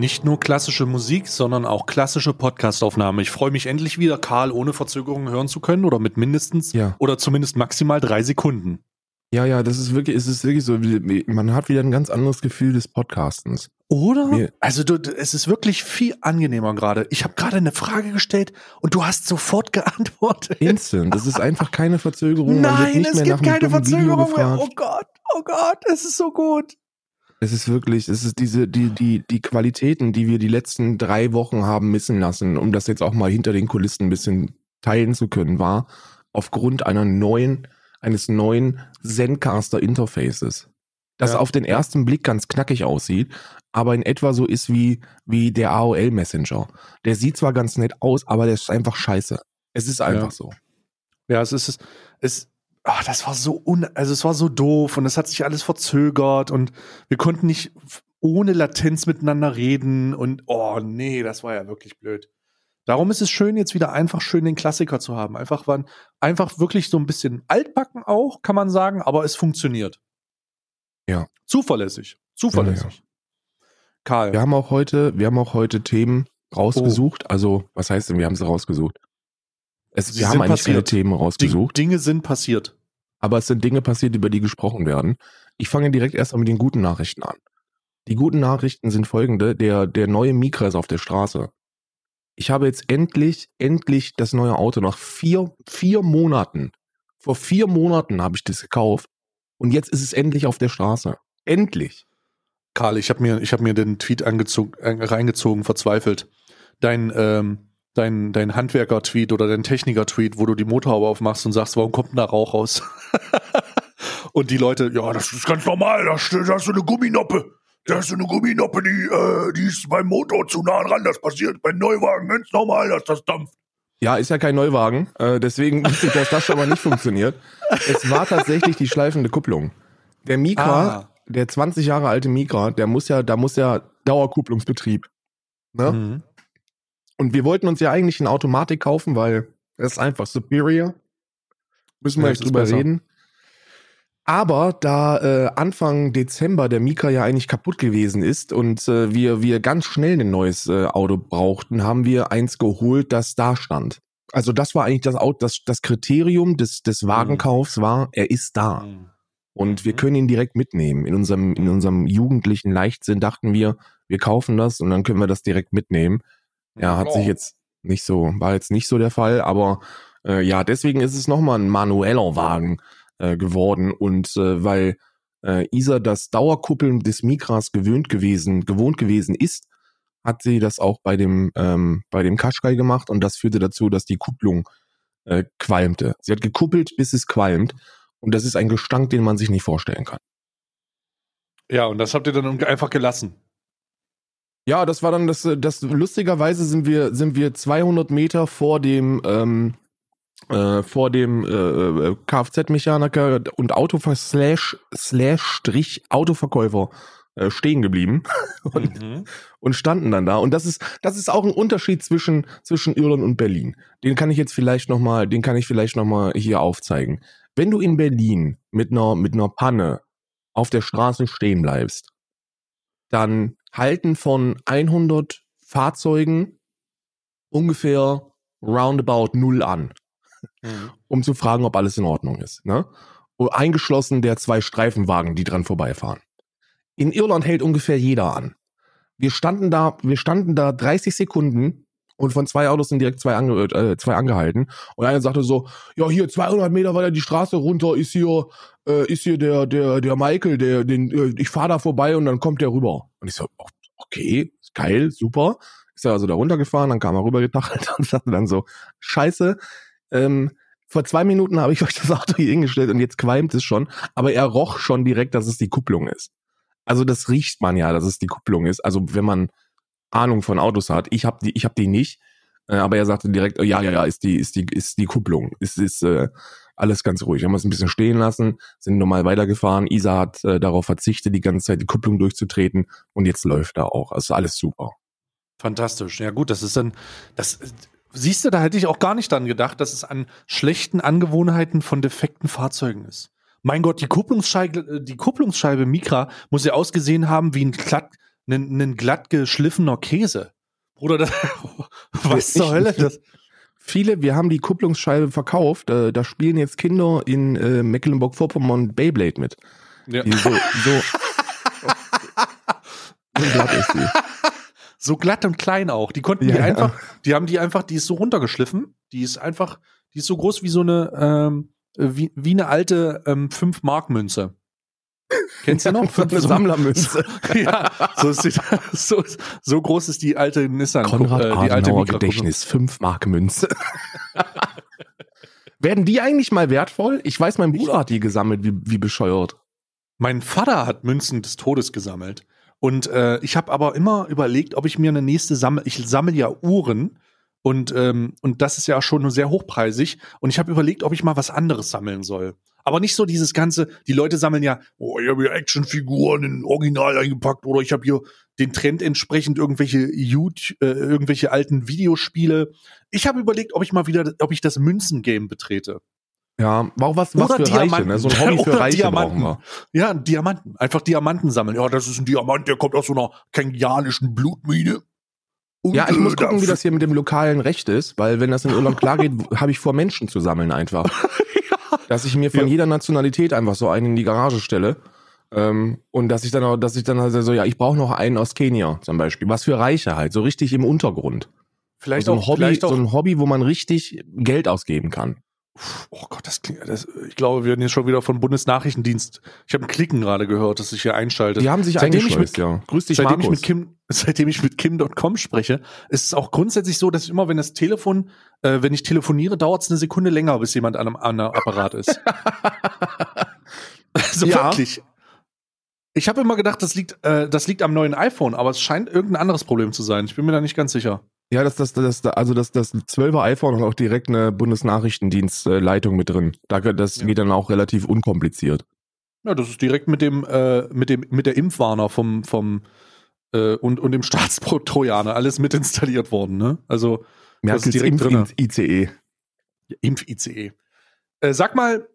Nicht nur klassische Musik, sondern auch klassische Podcastaufnahme. Ich freue mich endlich wieder, Karl ohne Verzögerung hören zu können oder mit mindestens Ja. oder zumindest maximal drei Sekunden. Ja, ja, das ist wirklich, es ist wirklich so, man hat wieder ein ganz anderes Gefühl des Podcastens. Oder? Mir- also du, es ist wirklich viel angenehmer gerade. Ich habe gerade eine Frage gestellt und du hast sofort geantwortet. Instant, das ist einfach keine Verzögerung. Nein, nicht es mehr gibt keine Verzögerung mehr. Oh Gott, oh Gott, es ist so gut. Es ist wirklich, es ist diese, die, die, die Qualitäten, die wir die letzten drei Wochen haben missen lassen, um das jetzt auch mal hinter den Kulissen ein bisschen teilen zu können, war aufgrund einer neuen, eines neuen Zencaster Interfaces. Das Ja. auf den ersten Blick ganz knackig aussieht, aber in etwa so ist wie, wie der AOL Messenger. Der sieht zwar ganz nett aus, aber der ist einfach scheiße. Es ist einfach Ja. so. Ja, es ist es, ah, das war so un, also es war so doof und es hat sich alles verzögert und wir konnten nicht ohne Latenz miteinander reden und oh nee, das war ja wirklich blöd. Darum ist es schön, jetzt wieder einfach schön den Klassiker zu haben. Einfach waren, einfach wirklich so ein bisschen altbacken auch, kann man sagen, aber es funktioniert. Ja. Zuverlässig. Zuverlässig. Karl. Wir haben auch heute, wir haben auch heute Themen rausgesucht. Oh. Also, was heißt denn, wir haben sie rausgesucht? Es, wir haben sind eigentlich viele passiert. Themen Ding, rausgesucht, Dinge sind passiert. Aber es sind Dinge passiert, über die gesprochen werden. Ich fange direkt erstmal mit den guten Nachrichten an. Die guten Nachrichten sind folgende. Der, der neue Micra ist auf der Straße. Ich habe jetzt endlich, endlich das neue Auto nach vier, vier Monaten. Vor vier Monaten habe ich das gekauft. Und jetzt ist es endlich auf der Straße. Endlich. Karl, ich habe mir, ich hab mir den Tweet angezogen, äh, reingezogen, verzweifelt. Dein, ähm, dein, dein Handwerker-Tweet oder dein Techniker-Tweet, wo du die Motorhaube aufmachst und sagst, warum kommt denn da Rauch raus? und die Leute, ja, das ist ganz normal, da ist so eine Gumminoppe. Da ist so eine Gumminoppe, die, äh, die ist beim Motor zu nah dran. Das passiert bei Neuwagen ganz normal, dass das dampft. Ja, ist ja kein Neuwagen, äh, deswegen wusste ich, dass das schon mal nicht funktioniert. Es war tatsächlich die schleifende Kupplung. Der Micra, Ah. der 20 Jahre alte Micra, der muss ja, da muss ja Dauerkupplungsbetrieb. Ne? Mhm. Und wir wollten uns ja eigentlich eine Automatik kaufen, weil das ist einfach superior. Müssen wir Ja, ist drüber besser. reden. Aber da äh, Anfang Dezember der Micra ja eigentlich kaputt gewesen ist und äh, wir, wir ganz schnell ein neues äh, Auto brauchten, haben wir eins geholt, das da stand. Also das war eigentlich das Auto, das, das Kriterium des, des Wagenkaufs war, er ist da. Mhm. Und wir Mhm. können ihn direkt mitnehmen. In unserem, in unserem jugendlichen Leichtsinn dachten wir, wir kaufen das und dann können wir das direkt mitnehmen. Ja, hat sich jetzt nicht so, war jetzt nicht so der Fall, aber äh, ja, deswegen ist es nochmal ein manueller Wagen äh, geworden und äh, weil äh, Isa das Dauerkuppeln des Micras gewöhnt gewesen, gewohnt gewesen ist, hat sie das auch bei dem ähm, bei dem Qashqai gemacht und das führte dazu, dass die Kupplung äh, qualmte. Sie hat gekuppelt, bis es qualmt und das ist ein Gestank, den man sich nicht vorstellen kann. Ja, und das habt ihr dann einfach gelassen. Ja, das war dann das, äh, das lustigerweise sind wir, sind wir 200 Meter vor dem, ähm, äh, vor dem äh, äh, Kfz-Mechaniker und Autover slash, slash Strich Autoverkäufer äh, stehen geblieben und, Mhm. und standen dann da. Und das ist, das ist auch ein Unterschied zwischen, zwischen Irland und Berlin. Den kann ich jetzt vielleicht nochmal, den kann ich vielleicht nochmal hier aufzeigen. Wenn du in Berlin mit einer, mit einer Panne auf der Straße stehen bleibst, dann halten von 100 Fahrzeugen ungefähr roundabout null an, Mhm. um zu fragen, ob alles in Ordnung ist. Ne? Eingeschlossen der zwei Streifenwagen, die dran vorbeifahren. In Irland hält ungefähr jeder an. Wir standen da, wir standen da 30 Sekunden und von zwei Autos sind direkt zwei, ange, äh, zwei angehalten. Und einer sagte so, ja hier 200 Meter weiter die Straße runter ist hier, äh, ist hier der, der, der Michael, der, den, äh, ich fahre da vorbei und dann kommt der rüber. Und ich so, okay, geil, super. Ist er also da runtergefahren, dann kam er rübergetachelt und sagte dann so, scheiße, ähm, vor zwei Minuten habe ich euch das Auto hier hingestellt und jetzt qualmt es schon, aber er roch schon direkt, dass es die Kupplung ist. Also das riecht man ja, dass es die Kupplung ist. Also wenn man Ahnung von Autos hat, ich habe die, ich habe die nicht, äh, aber er sagte direkt, oh, ja, ja, ja, ist die, ist die, ist die Kupplung, ist, ist äh, alles ganz ruhig. Haben wir es ein bisschen stehen lassen, sind normal weitergefahren. Isa hat äh, darauf verzichtet, die ganze Zeit die Kupplung durchzutreten und jetzt läuft er auch. Also alles super. Fantastisch. Ja gut, das ist dann, das siehst du, da hätte ich auch gar nicht dran gedacht, dass es an schlechten Angewohnheiten von defekten Fahrzeugen ist. Mein Gott, die Kupplungsscheibe, die Kupplungsscheibe Mikra muss ja ausgesehen haben wie ein, glatt, ein, ein glatt geschliffener Käse. Bruder, das, was zur Hölle? Das, Viele, wir haben die Kupplungsscheibe verkauft, äh, da spielen jetzt Kinder in äh, Mecklenburg-Vorpommern Beyblade mit. ja. Die so, so, so glatt ist die. so glatt und klein auch. Die konnten Ja, die ja. einfach, die haben die einfach, die ist so runtergeschliffen. Die ist einfach, die ist so groß wie so eine, ähm, äh, wie, wie eine alte ähm, 5-Mark-Münze. Kennst du noch? So eine Sammlermünze. ja, so, ist die, so, so groß ist die alte Nissan. Konrad äh, die alte Gedächtnis, 5 Mark Münze. Werden die eigentlich mal wertvoll? Ich weiß, mein Bruder hat die gesammelt, wie, wie bescheuert. Mein Vater hat Münzen des Todes gesammelt. Und äh, ich habe aber immer überlegt, ob ich mir eine nächste sammle. Ich sammle ja Uhren und, ähm, und das ist ja schon sehr hochpreisig. Und ich habe überlegt, ob ich mal was anderes sammeln soll. Aber nicht so dieses ganze, die Leute sammeln ja, oh, ich habe hier Actionfiguren in Original eingepackt oder ich habe hier den Trend entsprechend irgendwelche YouTube, äh, irgendwelche alten Videospiele. Ich habe überlegt, ob ich mal wieder, ob ich das Münzengame betrete. Ja, auch was, was Oder für Reiche, Diamanten. ne? So ein Hobby für Reiche Diamanten. brauchen wir. Ja, Diamanten. Einfach Diamanten sammeln. Ja, das ist ein Diamant, der kommt aus so einer kenianischen Blutmine. Und, Ja, ich muss gucken, wie das hier mit dem lokalen Recht ist, weil wenn das in Irland klar geht, habe ich vor, Menschen zu sammeln einfach. Dass ich mir von Ja. jeder Nationalität einfach so einen in die Garage stelle. Ähm, und dass ich dann auch, dass ich dann halt so, ja, ich brauche noch einen aus Kenia zum Beispiel. Was für Reiche halt, so richtig im Untergrund. Vielleicht so ein auch, Hobby, vielleicht auch so ein Hobby, wo man richtig Geld ausgeben kann. Oh Gott, das klingt, das, ich glaube, wir werden jetzt schon wieder von Bundesnachrichtendienst. Ich habe ein Klicken gerade gehört, das sich hier einschaltet. Die haben sich Seitdem ich mit- ja. Grüß dich, seitdem ich mit Kim, seitdem ich mit Kim.com spreche, ist es auch grundsätzlich so, dass immer, wenn das Telefon, äh, wenn ich telefoniere, dauert es eine Sekunde länger, bis jemand an einem, an einem Apparat ist. also Ja. wirklich. Ich habe immer gedacht, das liegt, äh, das liegt am neuen iPhone, aber es scheint irgendein anderes Problem zu sein. Ich bin mir da nicht ganz sicher. Ja, das, das, das, also das, das 12er iPhone hat auch direkt eine Bundesnachrichtendienstleitung mit drin. Da, das Ja. geht dann auch relativ unkompliziert. Ja, das ist direkt mit dem, äh, mit dem, mit der Impfwarner vom, vom äh, und, und dem Staatstrojaner alles mit installiert worden, ne? Also Merkels ist direkt Impf drinne. ICE. Impf-ICE. Äh, sag mal,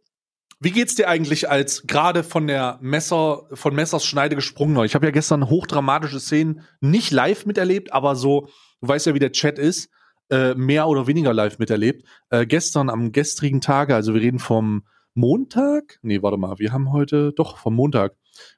wie geht's dir eigentlich als gerade von der Messer, von Messers Schneide gesprungener? Ich habe ja gestern hochdramatische Szenen nicht live miterlebt, aber so, du weißt ja, wie der Chat ist, äh, mehr oder weniger live miterlebt. Äh, gestern am gestrigen Tage, also wir reden vom Montag, nee, warte mal, wir haben heute, doch, vom Montag,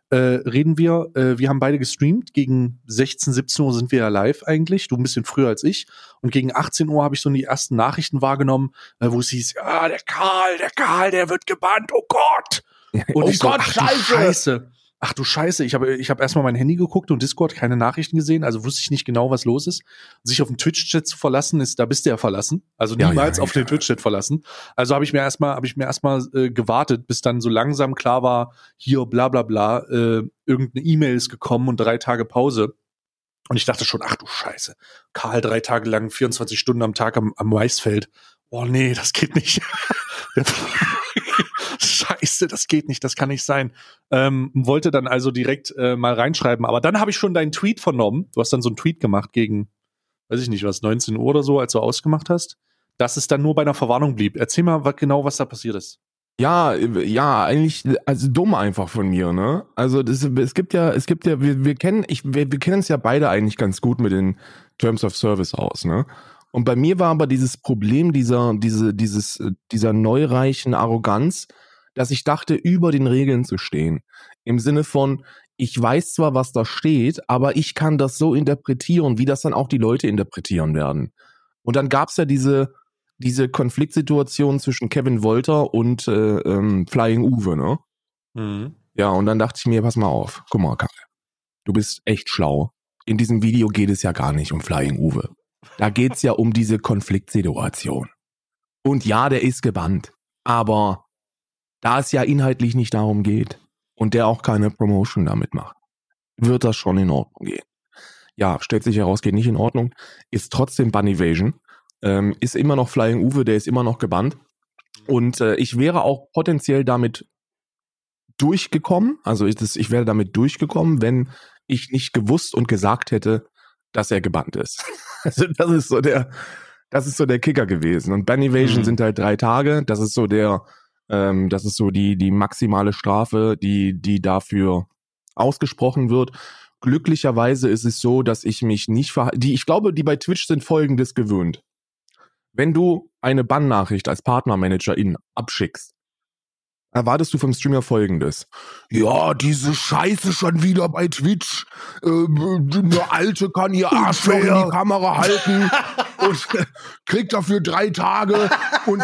äh, reden wir, äh, wir haben beide gestreamt, gegen 16, 17 Uhr sind wir ja live eigentlich, du ein bisschen früher als ich und gegen 18 Uhr habe ich so die ersten Nachrichten wahrgenommen, äh, wo es hieß, ja, der Karl, der Karl, der wird gebannt, oh Gott. Und oh ich so, Gott, ach, du scheiße! Scheiße. Ach du Scheiße, ich habe ich hab erstmal mein Handy geguckt und Discord keine Nachrichten gesehen, also wusste ich nicht genau, was los ist. Sich auf den Twitch-Chat zu verlassen, ist, da bist du ja verlassen. Also Ja, niemals ja, auf ja. den Twitch-Chat verlassen. Also habe ich mir erstmal, habe ich mir erstmal äh, gewartet, bis dann so langsam klar war, hier bla bla bla, äh, irgendeine E-Mail ist gekommen und drei Tage Pause. Und ich dachte schon, ach du Scheiße, Karl drei Tage lang, 24 Stunden am Tag am, am Maisfeld. Oh nee, das geht nicht. Scheiße, das geht nicht, das kann nicht sein. Ähm, wollte dann also direkt äh, mal reinschreiben, aber dann habe ich schon deinen Tweet vernommen. Du hast dann so einen Tweet gemacht gegen, weiß ich nicht was, 19 Uhr oder so, als du ausgemacht hast, dass es dann nur bei einer Verwarnung blieb. Erzähl mal was, genau, was da passiert ist. Ja, ja, eigentlich, also dumm einfach von mir, ne? Also das, es gibt ja, es gibt ja, wir, wir kennen, ich, wir, wir kennen es ja beide eigentlich ganz gut mit den Terms of Service aus, ne? Und bei mir war aber dieses Problem dieser, diese, dieses, äh, dieser neureichen Arroganz, dass ich dachte, über den Regeln zu stehen. Im Sinne von, ich weiß zwar, was da steht, aber ich kann das so interpretieren, wie das dann auch die Leute interpretieren werden. Und dann gab's ja diese, diese Konfliktsituation zwischen Kevin Wolter und äh, ähm, Flying Uwe, ne? Mhm. Ja, und dann dachte ich mir, pass mal auf, guck mal, Karl, du bist echt schlau. In diesem Video geht es ja gar nicht um Flying Uwe. Da geht's ja um diese Konfliktsituation. Und ja, der ist gebannt. Aber da es ja inhaltlich nicht darum geht und der auch keine Promotion damit macht, wird das schon in Ordnung gehen. Ja, stellt sich heraus, geht nicht in Ordnung. Ist trotzdem Ban Evasion. Ähm, ist immer noch Flying Uwe, der ist immer noch gebannt. Und äh, ich wäre auch potenziell damit durchgekommen. Also ich, das, ich wäre damit durchgekommen, wenn ich nicht gewusst und gesagt hätte, dass er gebannt ist. Also das ist so der, das ist so der Kicker gewesen. Und Ban Evasion Mhm. sind halt drei Tage. Das ist so der, ähm, das ist so die die maximale Strafe, die die dafür ausgesprochen wird. Glücklicherweise ist es so, dass ich mich nicht verhalte. Die, ich glaube, die bei Twitch sind folgendes gewöhnt. Wenn du eine Bannnachricht als Partnermanagerin abschickst, erwartest du vom Streamer folgendes. Ja, diese Scheiße schon wieder bei Twitch. Äh, eine Alte kann ihr Arschloch in die Kamera halten und kriegt dafür drei Tage und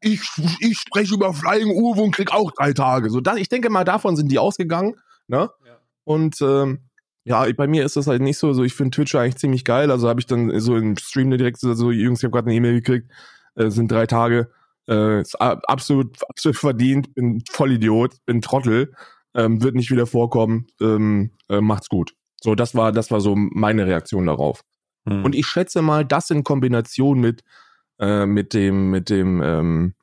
ich, ich spreche über Flying Uwe und krieg auch drei Tage. So, da, ich denke mal, davon sind die ausgegangen. Ne? Ja. Und ähm, ja, bei mir ist das halt nicht so. So, ich finde Twitch eigentlich ziemlich geil. Also habe ich dann so im Stream direkt so, Jungs, ich habe gerade eine E-Mail gekriegt, äh, sind drei Tage. Äh, ist absolut, absolut verdient, bin Vollidiot, bin Trottel, ähm, wird nicht wieder vorkommen, ähm, äh, macht's gut. So, das war, das war so meine Reaktion darauf. Hm. Und ich schätze mal, das in Kombination mit, äh, mit dem, mit dem, ähm,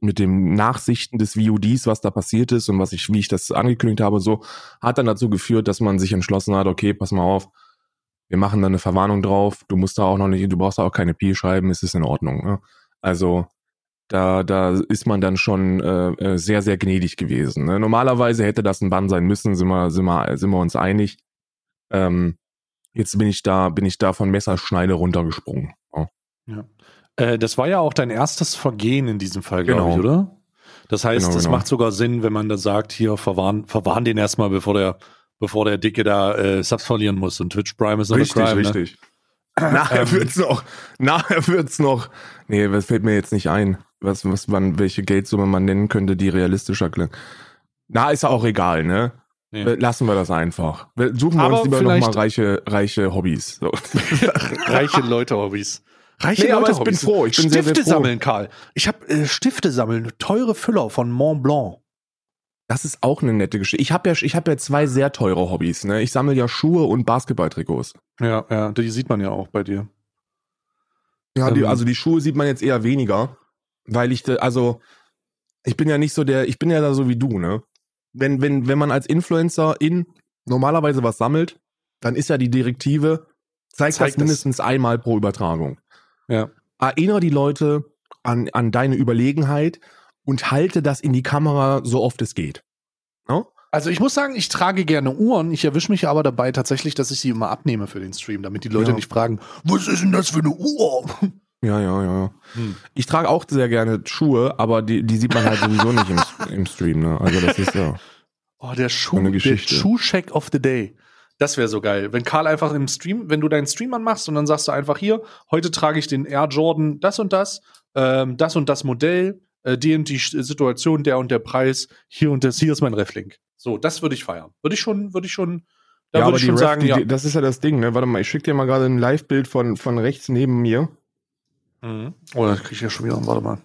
mit dem Nachsichten des VODs, was da passiert ist und was ich, wie ich das angekündigt habe, so, hat dann dazu geführt, dass man sich entschlossen hat, okay, pass mal auf, wir machen da eine Verwarnung drauf, du musst da auch noch nicht, du brauchst da auch keine P schreiben, es ist in Ordnung. Ne? Also da, da ist man dann schon äh, äh, sehr, sehr gnädig gewesen. Ne? Normalerweise hätte das ein Bann sein müssen, sind wir, sind wir, sind wir uns einig. Ähm, jetzt bin ich da, bin ich da von Messerschneide runtergesprungen. Oh. Ja. Äh, das war ja auch dein erstes Vergehen in diesem Fall, glaube genau. ich, oder? Das heißt, genau, es genau. macht sogar Sinn, wenn man da sagt, hier verwarn, verwarn den erstmal, bevor der, bevor der Dicke da äh, Subs verlieren muss. Und Twitch Prime ist noch Richtig, Crime, ne? richtig. Ne? Nachher ähm, wird's noch, nachher wird's noch. Nee, was fällt mir jetzt nicht ein was, was man, welche Geldsumme man nennen könnte, die realistischer klingt. Na, ist auch egal, ne? Nee. Lassen wir das einfach. Suchen wir aber uns lieber nochmal reiche, reiche Hobbys. So. reiche Leute-Hobbys. Reiche nee, Leute, ich bin froh. Ich bin Stifte sehr, sehr froh. sammeln, Karl. Ich habe äh, Stifte sammeln, teure Füller von Mont Blanc. Das ist auch eine nette Geschichte. Ich habe ja, ich habe ja zwei sehr teure Hobbys. Ne? Ich sammle ja Schuhe und Basketballtrikots. Ja, ja, die sieht man ja auch bei dir. Ja, die, ähm. also die Schuhe sieht man jetzt eher weniger weil ich, also, ich bin ja nicht so der, ich bin ja da so wie du, ne? Wenn, wenn, wenn man als Influencer in normalerweise was sammelt, dann ist ja die Direktive, zeig, zeig das mindestens das. einmal pro Übertragung. Ja. Erinnere die Leute an, an deine Überlegenheit und halte das in die Kamera so oft es geht. No? Also ich muss sagen, ich trage gerne Uhren. Ich erwische mich aber dabei tatsächlich, dass ich sie immer abnehme für den Stream, damit die Leute ja. nicht fragen, was ist denn das für eine Uhr? Ja, ja, ja. Hm. Ich trage auch sehr gerne Schuhe, aber die, die sieht man halt sowieso nicht im, im Stream. Ne? Also das ist ja. Oh, der Schuh, der Schuhcheck of the Day. Das wäre so geil. Wenn Karl einfach im Stream, wenn du deinen Stream anmachst und dann sagst du einfach hier, heute trage ich den Air Jordan das und das, ähm, das und das Modell, äh, die und die Situation, der und der Preis, hier und das, hier ist mein Reflink. So, das würde ich feiern. Würde ich schon, würde ich schon, da ja, würde ich schon Ref, sagen, die, ja. Das ist ja das Ding, ne? Warte mal, ich schicke dir mal gerade ein Live-Bild von, von rechts neben mir. Mhm. Oh, da kriege ich ja schon wieder. Warte mal.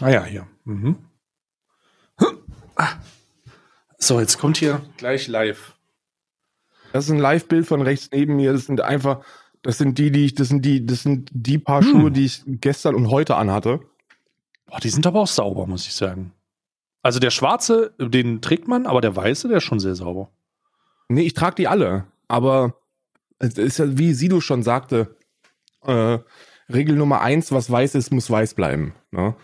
Ah ja, hier. Mhm. So, jetzt kommt hier gleich live. Das ist ein Live-Bild von rechts neben mir. Das sind einfach, das sind die, die ich, das sind die, das sind die paar hm. Schuhe, die ich gestern und heute anhatte. Boah, die sind aber auch sauber, muss ich sagen. Also der schwarze, den trägt man, aber der weiße, der ist schon sehr sauber. Nee, ich trage die alle. Aber es ist ja, wie Sido schon sagte, äh, Regel Nummer eins, was weiß ist, muss weiß bleiben. Ne?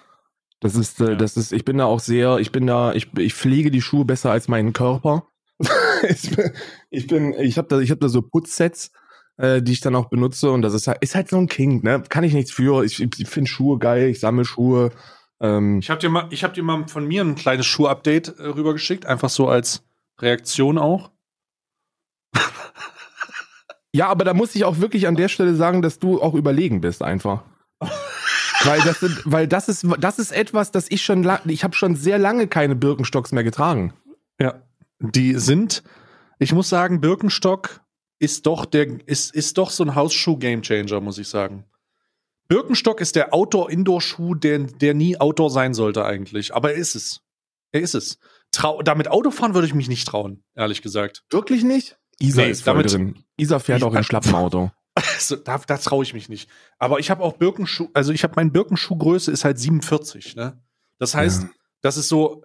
Das ist, äh, das ist, ich bin da auch sehr, ich bin da, ich, ich pflege die Schuhe besser als meinen Körper. ich bin, ich bin, ich habe da, ich habe da so Putzsets, äh, die ich dann auch benutze und das ist halt, ist halt so ein King, ne? Kann ich nichts für. Ich, ich finde Schuhe geil, ich sammle Schuhe. Ähm, ich habe dir mal, ich habe dir mal von mir ein kleines Schuh-Update äh, rübergeschickt, einfach so als Reaktion auch. Ja, aber da muss ich auch wirklich an der Stelle sagen, dass du auch überlegen bist einfach. weil das sind, weil das ist, das ist etwas, das ich schon, ich habe schon sehr lange keine Birkenstocks mehr getragen. Ja, die sind, ich muss sagen, Birkenstock ist doch der, ist, ist doch so ein Hausschuh-Gamechanger, muss ich sagen. Birkenstock ist der Outdoor-Indoor-Schuh, der, der nie Outdoor sein sollte eigentlich. Aber er ist es. Er ist es. Trau damit Autofahren würde ich mich nicht trauen, ehrlich gesagt. Wirklich nicht? Isa nee, ist voll damit, drin. Isa fährt auch in schlappen Auto. Also, da, da traue ich mich nicht. Aber ich habe auch Birkenschuh, also ich habe mein Birkenschuhgröße ist halt 47, ne? Das heißt, ja. das ist so,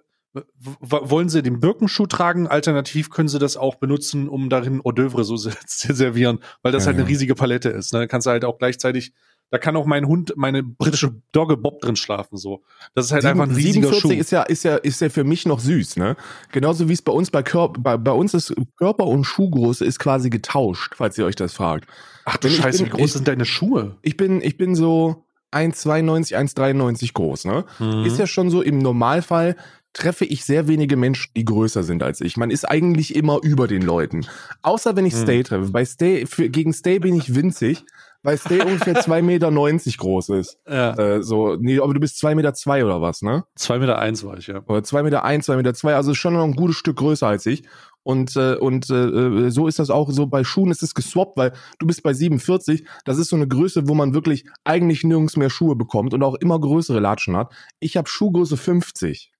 wollen sie den Birkenschuh tragen, alternativ können sie das auch benutzen, um darin Hors d'oeuvre so zu servieren, weil das ja, halt eine riesige Palette ist. Ne? Kannst du halt auch gleichzeitig Da kann auch mein Hund, meine britische Dogge Bob drin schlafen, so. Das ist halt einfach ein riesiger 47 Schuh. ist ja, ist ja, ist ja für mich noch süß, ne? Genauso wie es bei uns bei Körper, bei, bei uns ist Körper und Schuhgröße ist quasi getauscht, falls ihr euch das fragt. Ach du Scheiße, bin- wie groß ich- sind deine Schuhe? Ich bin, ich bin so 1,92, 1,93 groß, ne? Mhm. Ist ja schon so, im Normalfall treffe ich sehr wenige Menschen, die größer sind als ich. Man ist eigentlich immer über den Leuten. Außer wenn ich Hm. Stay treffe. Bei Stay, für, gegen Stay bin ich winzig, weil Stay ungefähr 2,90 Meter groß ist. ja. Äh, so, nee, aber du bist 2,2 Meter zwei oder was, ne? Zwei Meter eins war ich, ja. Oder 2,1 Meter, eins, 2,2 Meter, zwei, also schon noch ein gutes Stück größer als ich. Und, äh, und äh, so ist das auch so bei Schuhen ist es geswappt, weil du bist bei 47, das ist so eine Größe, wo man wirklich eigentlich nirgends mehr Schuhe bekommt und auch immer größere Latschen hat. Ich habe Schuhgröße 50.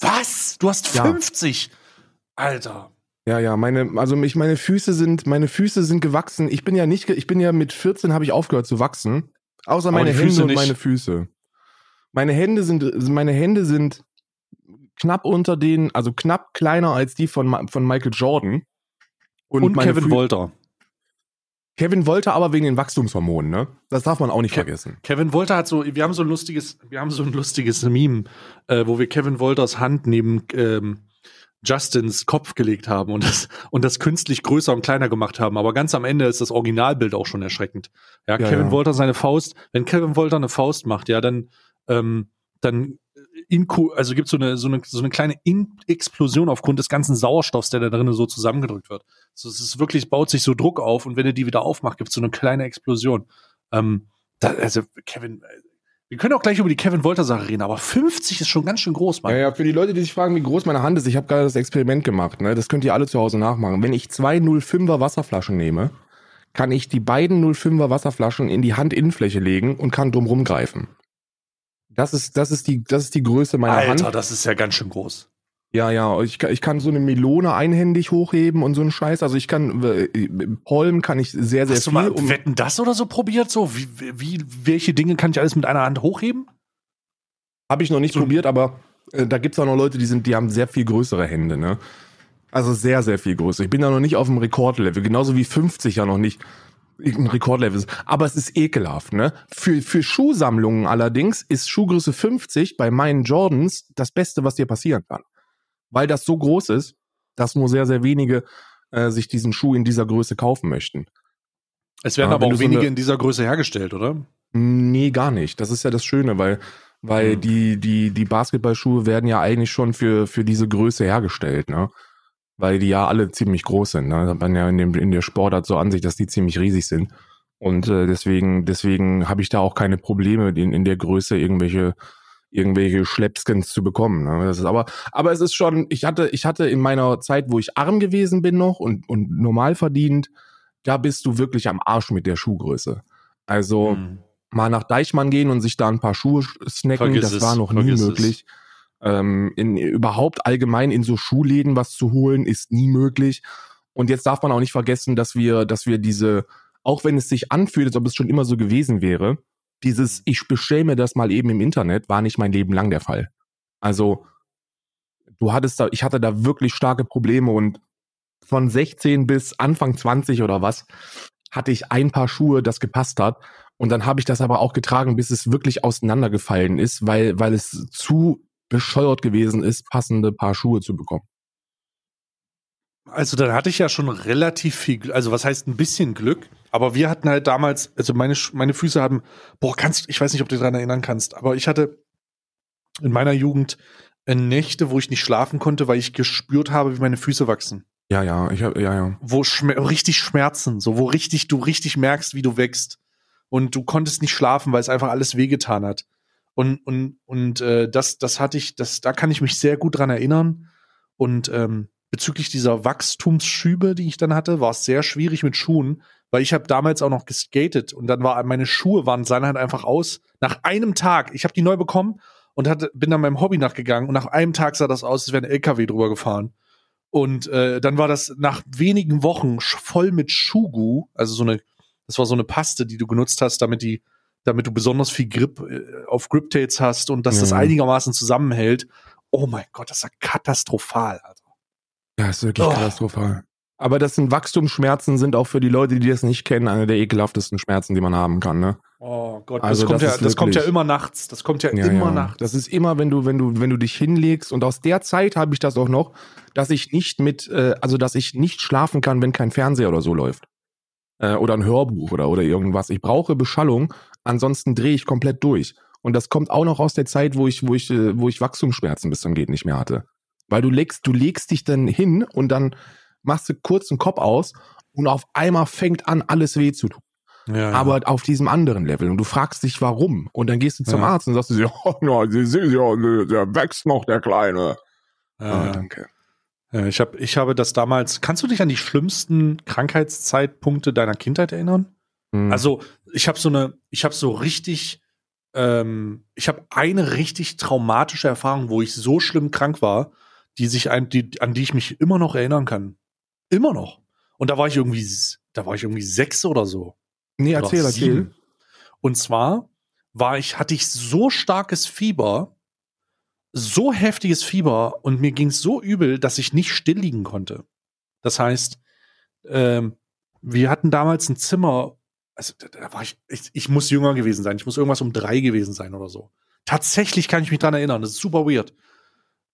Was? Du hast Ja. 50? Alter. Ja, ja, meine, also mich, meine Füße sind, meine Füße sind gewachsen. Ich bin ja nicht, ich bin ja mit 14 habe ich aufgehört zu wachsen. Außer meine Hände Füße und nicht. meine Füße. Meine Hände sind, meine Hände sind knapp unter den, also knapp kleiner als die von, von Michael Jordan. Und, meine Kevin Fü- Wolter. Kevin wollte aber wegen den Wachstumshormonen, ne? Das darf man auch nicht Ke- vergessen. Kevin Wolter hat so, wir haben so ein lustiges, wir haben so ein lustiges Meme, äh, wo wir Kevin Wolters Hand neben ähm, Justins Kopf gelegt haben und das, und das künstlich größer und kleiner gemacht haben. Aber ganz am Ende ist das Originalbild auch schon erschreckend. Ja, Ja, Kevin ja. Wolter seine Faust, wenn Kevin Wolter eine Faust macht, ja, dann, ähm, dann Inko, also gibt so eine, so eine, so eine kleine In Explosion aufgrund des ganzen Sauerstoffs, der da drinnen so zusammengedrückt wird. So, es ist wirklich, baut sich so Druck auf und wenn er die wieder aufmacht, gibt es so eine kleine Explosion. Ähm, da, also Kevin, wir können auch gleich über die Kevin Wolter Sache reden, aber 50 ist schon ganz schön groß, Mann. Ja, ja, für die Leute, die sich fragen, wie groß meine Hand ist, ich habe gerade das Experiment gemacht, ne? Das könnt ihr alle zu Hause nachmachen. Wenn ich zwei 05er Wasserflaschen nehme, kann ich die beiden 05er Wasserflaschen in die Handinnenfläche legen und kann drumrum greifen. Das ist, das ist die, das ist die Größe meiner Alter, Hand. das ist ja ganz schön groß. Ja, ja, ich, kann- ich kann so eine Melone einhändig hochheben und so einen Scheiß. Also ich kann, äh, Pollen kann ich sehr, sehr Hast du viel. mal um- Wetten das oder so probiert? So, wie, wie, welche Dinge kann ich alles mit einer Hand hochheben? Habe ich noch nicht So- probiert, aber äh, da gibt's auch noch Leute, die sind, die haben sehr viel größere Hände, ne? Also sehr, sehr viel größer. Ich bin da noch nicht auf dem Rekordlevel, genauso wie 50 ja noch nicht ein Rekordlevel ist. Aber es ist ekelhaft, ne? Für, für Schuhsammlungen allerdings ist Schuhgröße 50 bei meinen Jordans das Beste, was dir passieren kann. Weil das so groß ist, dass nur sehr, sehr wenige äh, sich diesen Schuh in dieser Größe kaufen möchten. Es werden Ja, aber auch du so wenige eine- in dieser Größe hergestellt, oder? Nee, gar nicht. Das ist ja das Schöne, weil, weil Hm. die, die, die Basketballschuhe werden ja eigentlich schon für, für diese Größe hergestellt, ne? Weil die ja alle ziemlich groß sind. Ne? Hat man ja in, dem, in der Sportart so an sich, dass die ziemlich riesig sind. Und äh, deswegen, deswegen habe ich da auch keine Probleme, in, in der Größe irgendwelche, irgendwelche Schleppskins zu bekommen. Ne? Das ist aber, aber es ist schon, ich hatte, ich hatte in meiner Zeit, wo ich arm gewesen bin noch und, und normal verdient, da bist du wirklich am Arsch mit der Schuhgröße. Also, Hm. mal nach Deichmann gehen und sich da ein paar Schuhe sch- snacken, Vergiss das es, war noch nie vergiss möglich. Ähm, in, überhaupt allgemein in so Schuhläden was zu holen, ist nie möglich. Und jetzt darf man auch nicht vergessen, dass wir, dass wir diese, auch wenn es sich anfühlt, als ob es schon immer so gewesen wäre, dieses, ich mir das mal eben im Internet, war nicht mein Leben lang der Fall. Also, du hattest da, ich hatte da wirklich starke Probleme und von 16 bis Anfang 20 oder was, hatte ich ein paar Schuhe, das gepasst hat. Und dann habe ich das aber auch getragen, bis es wirklich auseinandergefallen ist, weil, weil es zu bescheuert gewesen ist, passende Paar Schuhe zu bekommen. Also dann hatte ich ja schon relativ viel, also was heißt ein bisschen Glück, aber wir hatten halt damals, also meine, meine Füße haben, boah, kannst, ich weiß nicht, ob du dich daran erinnern kannst, aber ich hatte in meiner Jugend Nächte, wo ich nicht schlafen konnte, weil ich gespürt habe, wie meine Füße wachsen. Ja, ja, ich hab, ja, ja. Wo schmer richtig Schmerzen, so wo richtig, du richtig merkst, wie du wächst. Und du konntest nicht schlafen, weil es einfach alles wehgetan hat. Und, und, und äh, das, das hatte ich, das, da kann ich mich sehr gut dran erinnern. Und ähm, bezüglich dieser Wachstumsschübe, die ich dann hatte, war es sehr schwierig mit Schuhen, weil ich habe damals auch noch geskatet und dann war meine Schuhe waren sahen halt einfach aus. Nach einem Tag, ich habe die neu bekommen und hatte, bin dann meinem Hobby nachgegangen und nach einem Tag sah das aus, als wäre ein LKW drüber gefahren. Und äh, dann war das nach wenigen Wochen voll mit Schugu, also so eine, das war so eine Paste, die du genutzt hast, damit die, damit du besonders viel Grip äh, auf Grip-Tates hast und dass das Ja. einigermaßen zusammenhält. Oh mein Gott, das war katastrophal, Alter. Ja, ist wirklich Oh. katastrophal. Aber das sind Wachstumsschmerzen, sind auch für die Leute, die das nicht kennen, eine der ekelhaftesten Schmerzen, die man haben kann, ne? Oh Gott, Also das, kommt, das ja, das kommt ja immer nachts. Das kommt ja, Ja, immer ja. nachts. Das ist immer, wenn du, wenn du, wenn du dich hinlegst und aus der Zeit habe ich das auch noch, dass ich nicht mit, äh, also dass ich nicht schlafen kann, wenn kein Fernseher oder so läuft. Äh, oder ein Hörbuch oder, oder irgendwas. Ich brauche Beschallung, ansonsten drehe ich komplett durch. Und das kommt auch noch aus der Zeit, wo ich, wo ich, äh, wo ich Wachstumsschmerzen bis zum geht nicht mehr hatte. Weil du legst, du legst dich dann hin und dann machst du kurz den Kopf aus und auf einmal fängt an, alles weh zu tun ja, ja. aber auf diesem anderen Level. Und du fragst dich, warum. Und dann gehst du zum Ja. Arzt und sagst du, ja, ja, ja, der wächst noch, der Kleine. ja, Ah, ja. danke. Ja, ich, hab, ich habe das damals. Kannst du dich an die schlimmsten Krankheitszeitpunkte deiner Kindheit erinnern? Hm. Also, ich habe so eine, ich habe so richtig, ähm, ich habe eine richtig traumatische Erfahrung, wo ich so schlimm krank war, die sich ein, die, an die ich mich immer noch erinnern kann. Immer noch. Und da war ich irgendwie, da war ich irgendwie sechs oder so. nee, Oder erzähl, erzähl. sieben. Und zwar war ich, hatte ich so starkes Fieber, so heftiges Fieber und mir ging es so übel, dass ich nicht still liegen konnte. Das heißt, ähm, wir hatten damals ein Zimmer, also da, da war ich, ich, ich muss jünger gewesen sein, ich muss irgendwas um drei gewesen sein oder so. Tatsächlich kann ich mich dran erinnern, das ist super weird.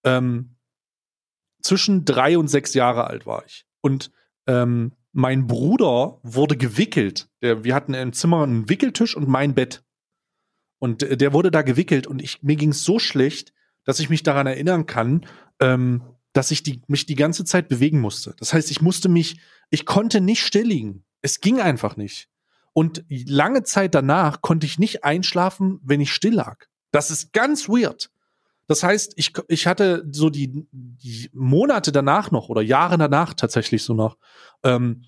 Ähm, zwischen drei und sechs Jahre alt war ich. Und ähm, mein Bruder wurde gewickelt. Der, wir hatten im Zimmer einen Wickeltisch und mein Bett. Und äh, der wurde da gewickelt und ich, mir ging es so schlecht, dass ich mich daran erinnern kann, ähm, dass ich die, mich die ganze Zeit bewegen musste. Das heißt, ich musste mich, ich konnte nicht still liegen. Es ging einfach nicht. Und lange Zeit danach konnte ich nicht einschlafen, wenn ich still lag. Das ist ganz weird. Das heißt, ich, ich hatte so die, die Monate danach noch oder Jahre danach tatsächlich so noch, ähm,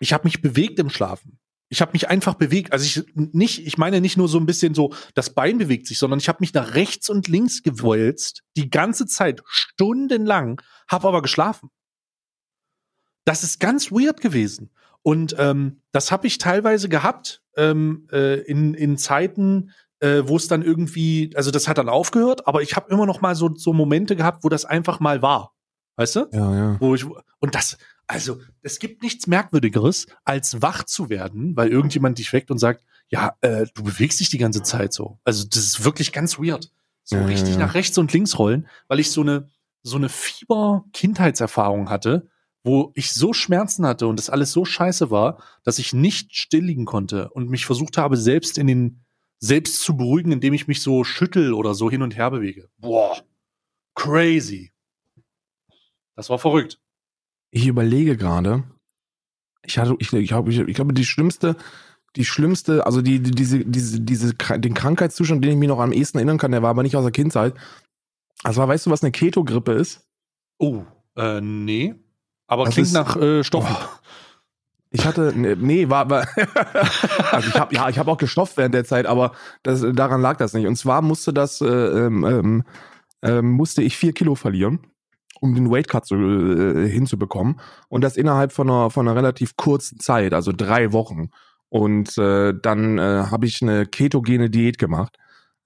ich habe mich bewegt im Schlafen. Ich habe mich einfach bewegt. Also ich nicht, ich meine nicht nur so ein bisschen so, das Bein bewegt sich, sondern ich habe mich nach rechts und links gewälzt, die ganze Zeit, stundenlang, habe aber geschlafen. Das ist ganz weird gewesen. Und ähm, das habe ich teilweise gehabt ähm, äh, in, in Zeiten, äh, wo es dann irgendwie, also das hat dann aufgehört, aber ich habe immer noch mal so, so Momente gehabt, wo das einfach mal war. Weißt du? Ja, ja. Wo ich, und das, also, es gibt nichts Merkwürdigeres, als wach zu werden, weil irgendjemand dich weckt und sagt, ja, äh, du bewegst dich die ganze Zeit so. Also, das ist wirklich ganz weird. So Ja, richtig ja. nach rechts und links rollen, weil ich so eine, so eine Fieber-Kindheitserfahrung hatte, wo ich so Schmerzen hatte und das alles so scheiße war, dass ich nicht still liegen konnte und mich versucht habe, selbst in den, selbst zu beruhigen, indem ich mich so schüttel oder so hin und her bewege. Boah. Crazy. Das war verrückt. Ich überlege gerade, ich hatte, ich, ich, glaube, ich, ich glaube, die schlimmste, die schlimmste, also die, die diese, diese, diese, den Krankheitszustand, den ich mich noch am ehesten erinnern kann, der war aber nicht aus der Kindheit. Also weißt du, was eine Keto-Grippe ist? Oh, äh, nee. Aber Das klingt ist- nach äh, Stoffen. Ich hatte, ne- nee, war, war also ich habe, ja, ich habe auch gestofft während der Zeit, aber das, daran lag das nicht. Und zwar musste das, äh, ähm, ähm, ähm, musste ich vier Kilo verlieren, um den Weight Cut zu, äh, hinzubekommen. Und das innerhalb von einer, von einer relativ kurzen Zeit, also drei Wochen. Und äh, dann äh, habe ich eine ketogene Diät gemacht.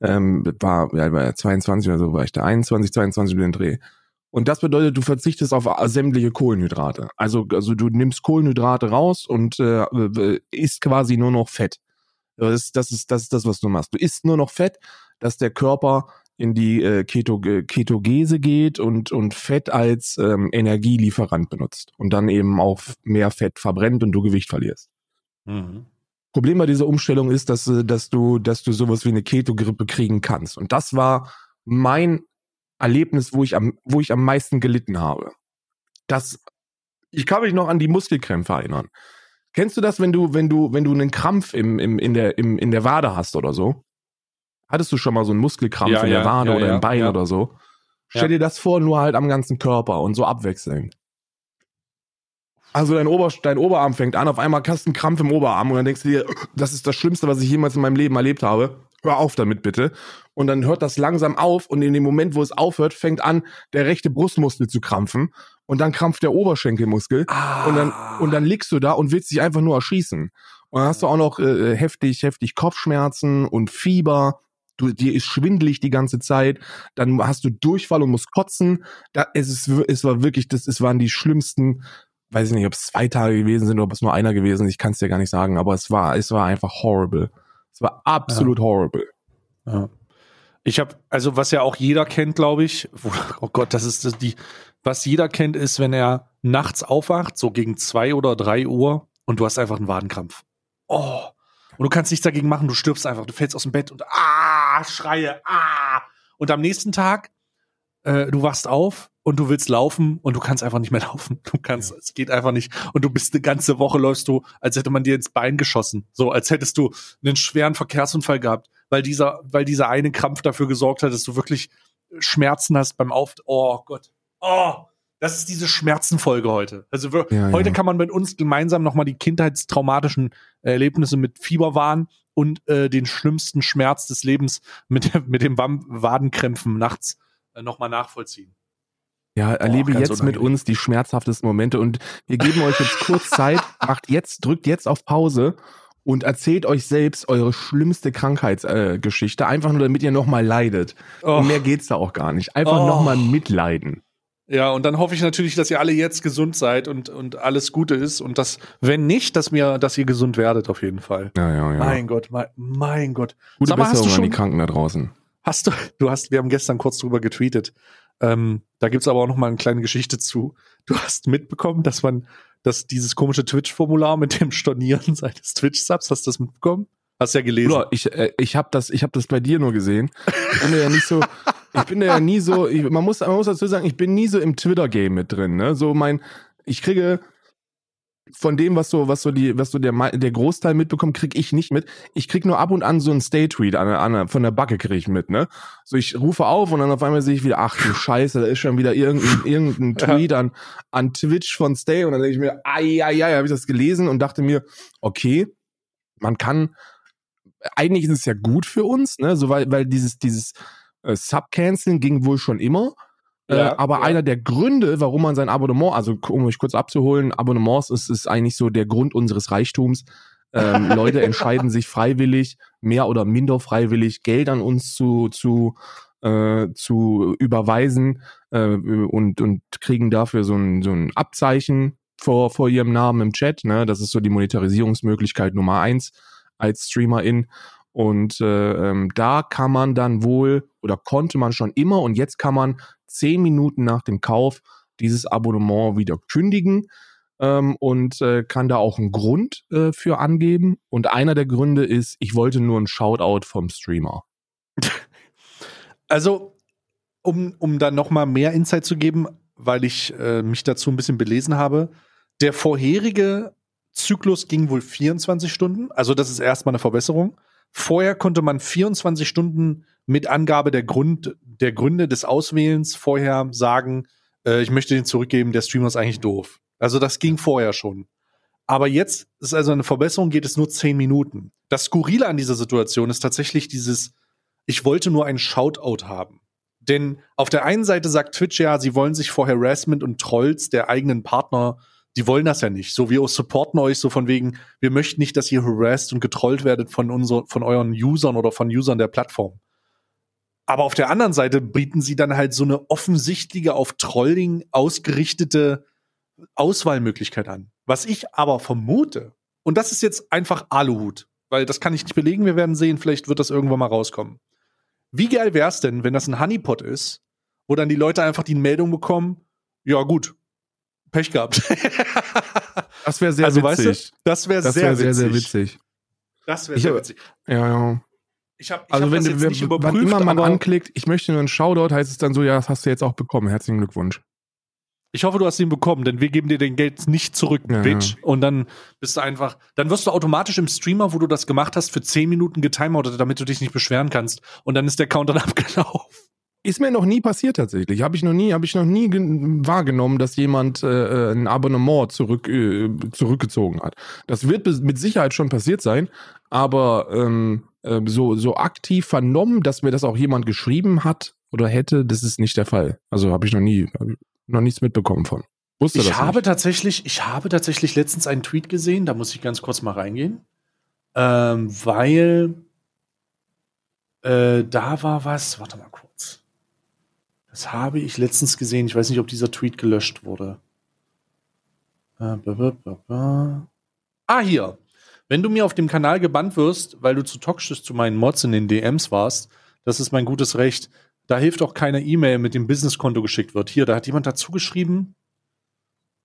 Ähm, war, ja, war 22 oder so war ich da, 21, 22 mit dem Dreh. Und das bedeutet, du verzichtest auf sämtliche Kohlenhydrate. Also, also du nimmst Kohlenhydrate raus und äh, äh, isst quasi nur noch Fett. Das ist, das ist das ist das, was du machst. Du isst nur noch Fett, dass der Körper in die äh, Keto, Ketogese geht und, und Fett als ähm, Energielieferant benutzt und dann eben auch mehr Fett verbrennt und du Gewicht verlierst. Mhm. Problem bei dieser Umstellung ist, dass, äh, dass du, dass du sowas wie eine Keto-Grippe kriegen kannst. Und das war mein Erlebnis, wo ich am, wo ich am meisten gelitten habe. Das, ich kann mich noch an die Muskelkrämpfe erinnern. Kennst du das, wenn du, wenn du, wenn du einen Krampf im, im, in der, im, in der Wade hast oder so? Hattest du schon mal so einen Muskelkrampf Ja, in der Wade ja, oder ja, im Bein oder so? Stell dir das vor, nur halt am ganzen Körper und so abwechselnd. Also dein, Ober, dein Oberarm fängt an, auf einmal hast du einen Krampf im Oberarm und dann denkst du dir, das ist das Schlimmste, was ich jemals in meinem Leben erlebt habe. Hör auf damit bitte. Und dann hört das langsam auf und in dem Moment, wo es aufhört, fängt an, der rechte Brustmuskel zu krampfen und dann krampft der Oberschenkelmuskel Ah. und dann und dann liegst du da und willst dich einfach nur erschießen. Und dann hast du auch noch äh, heftig heftig Kopfschmerzen und Fieber. Du, dir ist schwindelig die ganze Zeit. Dann hast du Durchfall und musst kotzen. Da, es ist es war wirklich das es waren die schlimmsten weiß ich nicht, ob es zwei Tage gewesen sind oder ob es nur einer gewesen ist, ich kann es dir gar nicht sagen, aber es war, es war einfach horrible. Es war absolut ja. horrible. Ja. Ich habe, also was ja auch jeder kennt, glaube ich, oh Gott, das ist das die, was jeder kennt, ist, wenn er nachts aufwacht, so gegen zwei oder drei Uhr und du hast einfach einen Wadenkrampf. Oh. Und du kannst nichts dagegen machen, du stirbst einfach, du fällst aus dem Bett und ah, schreie, ah. Und am nächsten Tag, äh, du wachst auf und du willst laufen und du kannst einfach nicht mehr laufen. Du kannst, ja. es geht einfach nicht. Und du bist eine ganze Woche läufst du, als hätte man dir ins Bein geschossen. So, als hättest du einen schweren Verkehrsunfall gehabt, weil dieser, weil dieser eine Krampf dafür gesorgt hat, dass du wirklich Schmerzen hast beim Auf. Oh Gott. Oh, das ist diese Schmerzenfolge heute. Also wir, ja, heute ja. kann man mit uns gemeinsam nochmal die kindheitstraumatischen Erlebnisse mit Fieberwahn und äh, den schlimmsten Schmerz des Lebens mit, mit dem Wadenkrämpfen nachts äh, nochmal nachvollziehen. Ja, erlebe jetzt unangenehm. mit uns die schmerzhaftesten Momente und wir geben euch jetzt kurz Zeit, macht jetzt, drückt jetzt auf Pause und erzählt euch selbst eure schlimmste Krankheitsgeschichte, äh, einfach nur damit ihr nochmal leidet. Oh. Und mehr geht's da auch gar nicht. Einfach oh. nochmal mitleiden. Ja, und dann hoffe ich natürlich, dass ihr alle jetzt gesund seid und, und alles Gute ist und dass, wenn nicht, dass mir, dass ihr gesund werdet auf jeden Fall. Ja, ja, ja. Mein Gott, mein, mein Gott. Gute Sag mal, Besserung schon, an die Kranken da draußen. Hast du, du hast, wir haben gestern kurz drüber getweetet. Ähm, da gibt's aber auch noch mal eine kleine Geschichte zu. Du hast mitbekommen, dass man, dass dieses komische Twitch-Formular mit dem Stornieren seines Twitch-Subs, hast du das mitbekommen? Hast ja gelesen. Bruder, ich, äh, ich habe das, hab das bei dir nur gesehen. Ich bin ja nicht so, ich bin ja nie so, ich, man, muss, man muss dazu sagen, ich bin nie so im Twitter-Game mit drin. Ne? So mein, ich kriege von dem, was so, was so die, was so der, der Großteil mitbekommt, krieg ich nicht mit. Ich krieg nur ab und an so einen Stay-Tweet an, an, von der Backe krieg ich mit, ne? So, ich rufe auf und dann auf einmal sehe ich wieder, ach du Scheiße, da ist schon wieder irgendein, irgendein Tweet ja. an, an Twitch von Stay und dann denke ich mir, ai, ai, ai, habe ich das gelesen und dachte mir, okay, man kann, eigentlich ist es ja gut für uns, ne? So, weil, weil dieses, dieses, äh, Subcanceln ging wohl schon immer. Äh, ja, äh, aber ja. einer der Gründe, warum man sein Abonnement, also um mich kurz abzuholen, Abonnements ist, ist eigentlich so der Grund unseres Reichtums. Ähm, Leute entscheiden sich freiwillig, mehr oder minder freiwillig, Geld an uns zu, zu, äh, zu überweisen äh, und, und kriegen dafür so ein, so ein Abzeichen vor, vor ihrem Namen im Chat. Ne? Das ist so die Monetarisierungsmöglichkeit Nummer eins als Streamerin. Und äh, ähm, da kann man dann wohl oder konnte man schon immer und jetzt kann man zehn Minuten nach dem Kauf dieses Abonnement wieder kündigen ähm, und äh, kann da auch einen Grund äh, für angeben. Und einer der Gründe ist, ich wollte nur einen Shoutout vom Streamer. Also, um, um dann nochmal mehr Insight zu geben, weil ich äh, mich dazu ein bisschen belesen habe, der vorherige Zyklus ging wohl 24 Stunden. Also, das ist erstmal eine Verbesserung. Vorher konnte man 24 Stunden mit Angabe der, Grund, der Gründe des Auswählens vorher sagen, äh, ich möchte den zurückgeben, der Streamer ist eigentlich doof. Also das ging vorher schon. Aber jetzt ist also eine Verbesserung, geht es nur 10 Minuten. Das Skurrile an dieser Situation ist tatsächlich dieses, ich wollte nur ein Shoutout haben. Denn auf der einen Seite sagt Twitch ja, sie wollen sich vor Harassment und Trolls der eigenen Partner die wollen das ja nicht. So, wir supporten euch so von wegen, wir möchten nicht, dass ihr harassed und getrollt werdet von unser, von euren Usern oder von Usern der Plattform. Aber auf der anderen Seite bieten sie dann halt so eine offensichtliche auf Trolling ausgerichtete Auswahlmöglichkeit an. Was ich aber vermute, und das ist jetzt einfach Aluhut, weil das kann ich nicht belegen, wir werden sehen, vielleicht wird das irgendwann mal rauskommen. Wie geil wär's denn, wenn das ein Honeypot ist, wo dann die Leute einfach die Meldung bekommen, ja gut, Pech gehabt. das wäre sehr also, witzig. Weißt du, das wäre sehr, wär sehr, sehr witzig. Das wäre sehr witzig. Ja, ja. Ich hab, ich also hab wenn, du, wenn, wann immer man anklickt, ich möchte nur einen Shoutout, heißt es dann so, ja, das hast du jetzt auch bekommen. Herzlichen Glückwunsch. Ich hoffe, du hast ihn bekommen, denn wir geben dir den Geld nicht zurück, ja, Bitch. Und dann bist du einfach, dann wirst du automatisch im Streamer, wo du das gemacht hast, für 10 Minuten getimeoutet, damit du dich nicht beschweren kannst. Und dann ist der Countdown abgelaufen. Ist mir noch nie passiert tatsächlich. Habe ich noch nie, habe ich noch nie wahrgenommen, dass jemand äh, äh, ein Abonnement zurück, äh, zurückgezogen hat. Das wird mit Sicherheit schon passiert sein, aber ähm, äh, so, so aktiv vernommen, dass mir das auch jemand geschrieben hat oder hätte, das ist nicht der Fall. Also habe ich noch nie, noch nichts mitbekommen von. Wusste ich habe nicht. tatsächlich, ich habe tatsächlich letztens einen Tweet gesehen, da muss ich ganz kurz mal reingehen, ähm, weil äh, da war was, warte mal kurz. Das habe ich letztens gesehen. Ich weiß nicht, ob dieser Tweet gelöscht wurde. Ah, hier. Wenn du mir auf dem Kanal gebannt wirst, weil du zu toxisch zu meinen Mods in den DMs warst, das ist mein gutes Recht. Da hilft auch keine E-Mail mit dem Businesskonto geschickt wird. Hier, da hat jemand dazu geschrieben.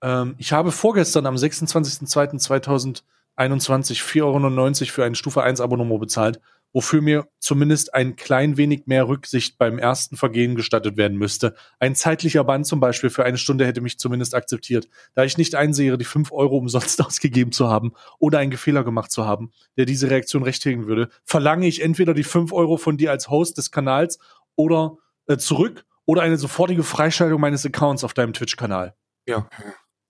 Ähm, ich habe vorgestern am 26.02.2021 4,99 Euro für ein Stufe 1 Abonnement bezahlt wofür mir zumindest ein klein wenig mehr Rücksicht beim ersten Vergehen gestattet werden müsste. Ein zeitlicher Bann zum Beispiel für eine Stunde hätte mich zumindest akzeptiert, da ich nicht einsehe, die fünf Euro umsonst ausgegeben zu haben oder einen Fehler gemacht zu haben, der diese Reaktion rechtfertigen würde, verlange ich entweder die fünf Euro von dir als Host des Kanals oder äh, zurück oder eine sofortige Freischaltung meines Accounts auf deinem Twitch-Kanal. Ja.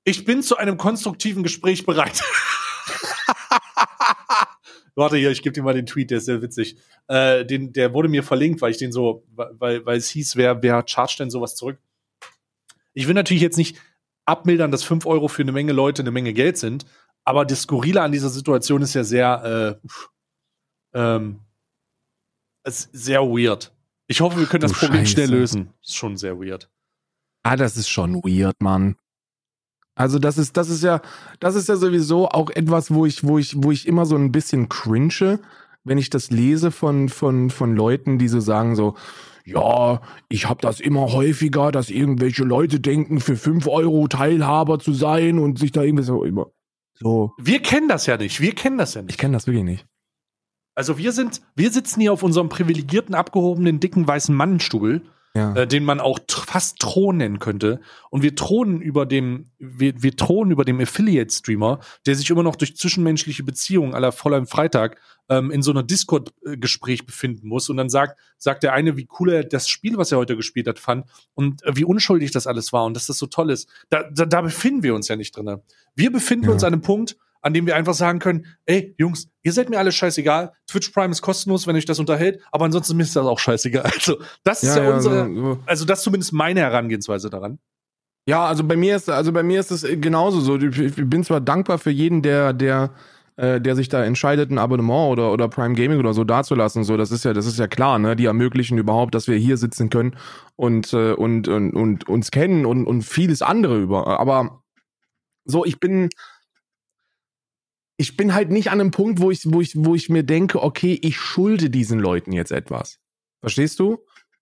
Ich bin zu einem konstruktiven Gespräch bereit. Warte hier, ich gebe dir mal den Tweet, der ist sehr witzig. Äh, den, der wurde mir verlinkt, weil ich den so, weil, weil es hieß, wer, wer chargt denn sowas zurück? Ich will natürlich jetzt nicht abmildern, dass 5 Euro für eine Menge Leute eine Menge Geld sind, aber das Skurrile an dieser Situation ist ja sehr, äh, ähm, ist sehr weird. Ich hoffe, wir können das Problem Scheiße. schnell lösen. Ist schon sehr weird. Ah, das ist schon weird, Mann. Also das ist, das ist ja, das ist ja sowieso auch etwas, wo ich, wo ich, wo ich immer so ein bisschen cringe, wenn ich das lese von, von, von Leuten, die so sagen so, ja, ich habe das immer häufiger, dass irgendwelche Leute denken, für fünf Euro Teilhaber zu sein und sich da irgendwie so immer so. Wir kennen das ja nicht. Wir kennen das ja nicht. Ich kenne das wirklich nicht. Also wir sind, wir sitzen hier auf unserem privilegierten, abgehobenen, dicken, weißen Mannenstuhl ja. äh, den man auch fast Thron nennen könnte. Und wir thronen über dem, wir, wir thronen über dem Affiliate-Streamer, der sich immer noch durch zwischenmenschliche Beziehungen aller Fräulein Freitag ähm, in so einer Discord-Gespräch befinden muss. Und dann sagt, sagt der eine, wie cool er das Spiel, was er heute gespielt hat, fand und äh, wie unschuldig das alles war und dass das so toll ist. Da, da, da befinden wir uns ja nicht drin. Wir befinden ja. uns an einem Punkt, an dem wir einfach sagen können, ey, Jungs, ihr seid mir alle scheißegal. Twitch Prime ist kostenlos, wenn euch das unterhält, aber ansonsten ist das auch scheißegal. Also, das ist ja, ja unsere, so, also das ist zumindest meine Herangehensweise daran. Ja, also bei mir ist, also bei mir ist es genauso so. Ich bin zwar dankbar für jeden, der, der, äh, der sich da entscheidet, ein Abonnement oder, oder Prime Gaming oder so dazulassen. So, das ist ja, das ist ja klar, ne? Die ermöglichen überhaupt, dass wir hier sitzen können und, äh, und, und, und uns kennen und, und vieles andere über. Aber so, ich bin, ich bin halt nicht an einem Punkt, wo ich, wo ich, wo ich mir denke, okay, ich schulde diesen Leuten jetzt etwas. Verstehst du?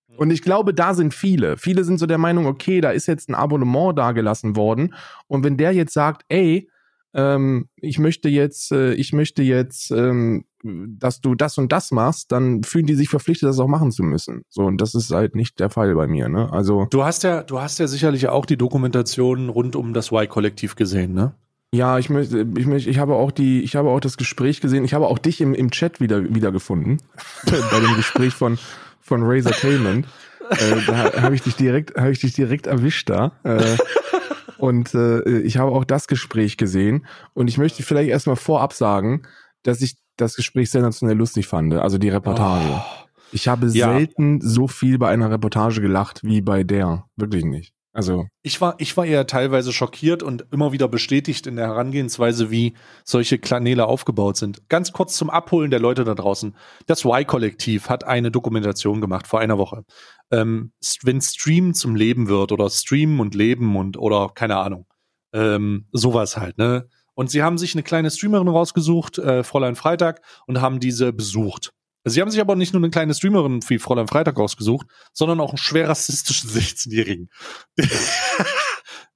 Mhm. Und ich glaube, da sind viele. Viele sind so der Meinung, okay, da ist jetzt ein Abonnement dagelassen worden. Und wenn der jetzt sagt, ey, ähm, ich möchte jetzt, äh, ich möchte jetzt, ähm, dass du das und das machst, dann fühlen die sich verpflichtet, das auch machen zu müssen. So, und das ist halt nicht der Fall bei mir, ne? Also. Du hast ja, du hast ja sicherlich auch die Dokumentation rund um das Y-Kollektiv gesehen, ne? Ja, ich möchte, ich möchte, ich habe auch die, ich habe auch das Gespräch gesehen. Ich habe auch dich im, im Chat wieder wiedergefunden bei dem Gespräch von von Razor Tainment. äh, da habe ich dich direkt, habe ich dich direkt erwischt da. Äh, und äh, ich habe auch das Gespräch gesehen. Und ich möchte vielleicht erstmal vorab sagen, dass ich das Gespräch sensationell lustig fand. Also die Reportage. Oh. Ich habe ja. selten so viel bei einer Reportage gelacht wie bei der. Wirklich nicht. Also ich war, ich war eher teilweise schockiert und immer wieder bestätigt in der Herangehensweise, wie solche Kanäle aufgebaut sind. Ganz kurz zum Abholen der Leute da draußen. Das Y-Kollektiv hat eine Dokumentation gemacht vor einer Woche. Ähm, wenn Stream zum Leben wird oder Streamen und Leben und oder keine Ahnung, ähm, sowas halt, ne? Und sie haben sich eine kleine Streamerin rausgesucht, äh, Fräulein Freitag, und haben diese besucht. Sie haben sich aber nicht nur eine kleine Streamerin wie Fräulein Freitag ausgesucht, sondern auch einen schwer rassistischen 16-Jährigen,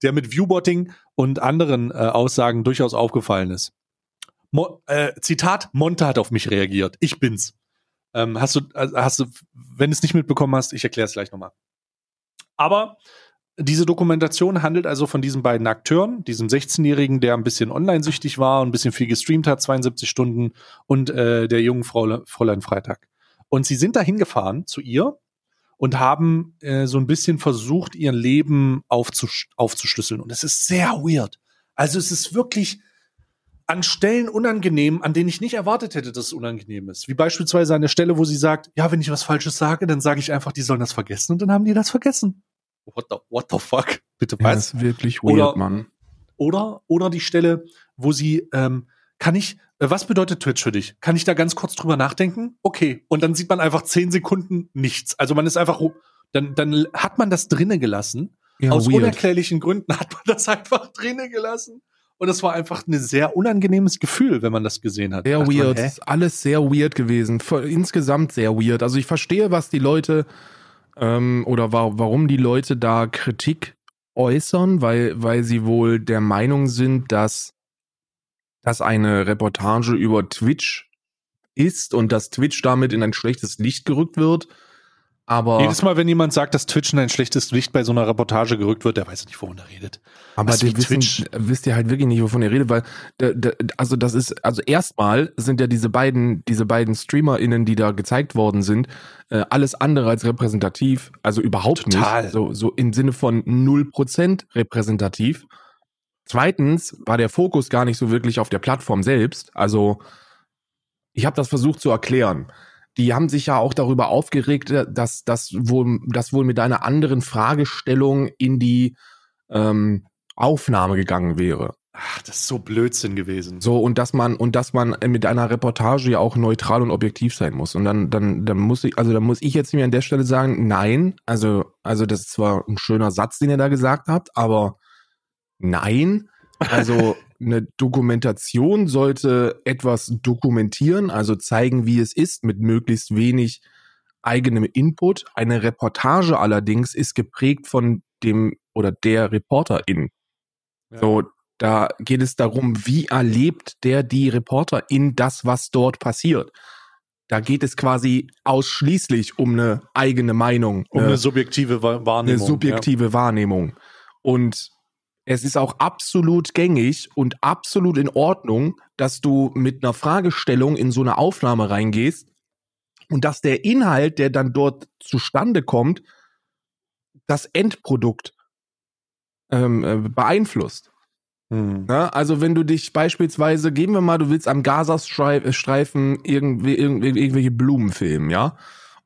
der mit Viewbotting und anderen äh, Aussagen durchaus aufgefallen ist. Mo äh, Zitat, Monte hat auf mich reagiert. Ich bin's. Ähm, hast du, also hast du, wenn du es nicht mitbekommen hast, ich erkläre es gleich nochmal. Aber diese Dokumentation handelt also von diesen beiden Akteuren, diesem 16-Jährigen, der ein bisschen online-süchtig war und ein bisschen viel gestreamt hat, 72 Stunden, und äh, der jungen Frau, Fräulein Freitag. Und sie sind da hingefahren zu ihr und haben äh, so ein bisschen versucht, ihr Leben aufzusch aufzuschlüsseln. Und es ist sehr weird. Also es ist wirklich an Stellen unangenehm, an denen ich nicht erwartet hätte, dass es unangenehm ist. Wie beispielsweise an der Stelle, wo sie sagt, ja, wenn ich was Falsches sage, dann sage ich einfach, die sollen das vergessen. Und dann haben die das vergessen what the, what the fuck? Bitte was? Ja, das ist wirklich weird, oder, Mann. Oder, oder die Stelle, wo sie, ähm, kann ich, äh, was bedeutet Twitch für dich? Kann ich da ganz kurz drüber nachdenken? Okay. Und dann sieht man einfach zehn Sekunden nichts. Also man ist einfach, dann, dann hat man das drinnen gelassen. Ja, Aus weird. unerklärlichen Gründen hat man das einfach drinnen gelassen. Und es war einfach ein sehr unangenehmes Gefühl, wenn man das gesehen hat. Sehr weird. Man, alles sehr weird gewesen. Insgesamt sehr weird. Also ich verstehe, was die Leute ähm, oder wa warum die Leute da Kritik äußern, weil, weil sie wohl der Meinung sind, dass, dass eine Reportage über Twitch ist und dass Twitch damit in ein schlechtes Licht gerückt wird. Aber Jedes Mal, wenn jemand sagt, dass Twitch in ein schlechtes Licht bei so einer Reportage gerückt wird, der weiß nicht, wovon er redet. Aber die wissen, wisst ihr halt wirklich nicht, wovon ihr redet, weil also das ist, also erstmal sind ja diese beiden, diese beiden StreamerInnen, die da gezeigt worden sind, äh, alles andere als repräsentativ, also überhaupt Total. nicht. So, so im Sinne von 0% repräsentativ. Zweitens war der Fokus gar nicht so wirklich auf der Plattform selbst. Also ich habe das versucht zu erklären die haben sich ja auch darüber aufgeregt, äh, dass das wohl, das wohl mit einer anderen Fragestellung in die ähm, Aufnahme gegangen wäre. Ach, das ist so Blödsinn gewesen. So, und dass man, und dass man mit einer Reportage ja auch neutral und objektiv sein muss. Und dann, dann, dann muss ich, also dann muss ich jetzt mir an der Stelle sagen, nein, also, also das ist zwar ein schöner Satz, den ihr da gesagt habt, aber nein. Also eine Dokumentation sollte etwas dokumentieren, also zeigen, wie es ist, mit möglichst wenig eigenem Input. Eine Reportage allerdings ist geprägt von dem oder der Reporterin. Ja. So, da geht es darum, wie erlebt der die Reporterin das, was dort passiert. Da geht es quasi ausschließlich um eine eigene Meinung. Um eine, eine subjektive Wahrnehmung. Eine subjektive ja. Wahrnehmung. Und es ist auch absolut gängig und absolut in Ordnung, dass du mit einer Fragestellung in so eine Aufnahme reingehst und dass der Inhalt, der dann dort zustande kommt, das Endprodukt ähm, äh, beeinflusst. Hm. Ja, also wenn du dich beispielsweise, gehen wir mal, du willst am Gazastreifen irgendwie, irgendwie irgendwelche Blumen filmen, ja?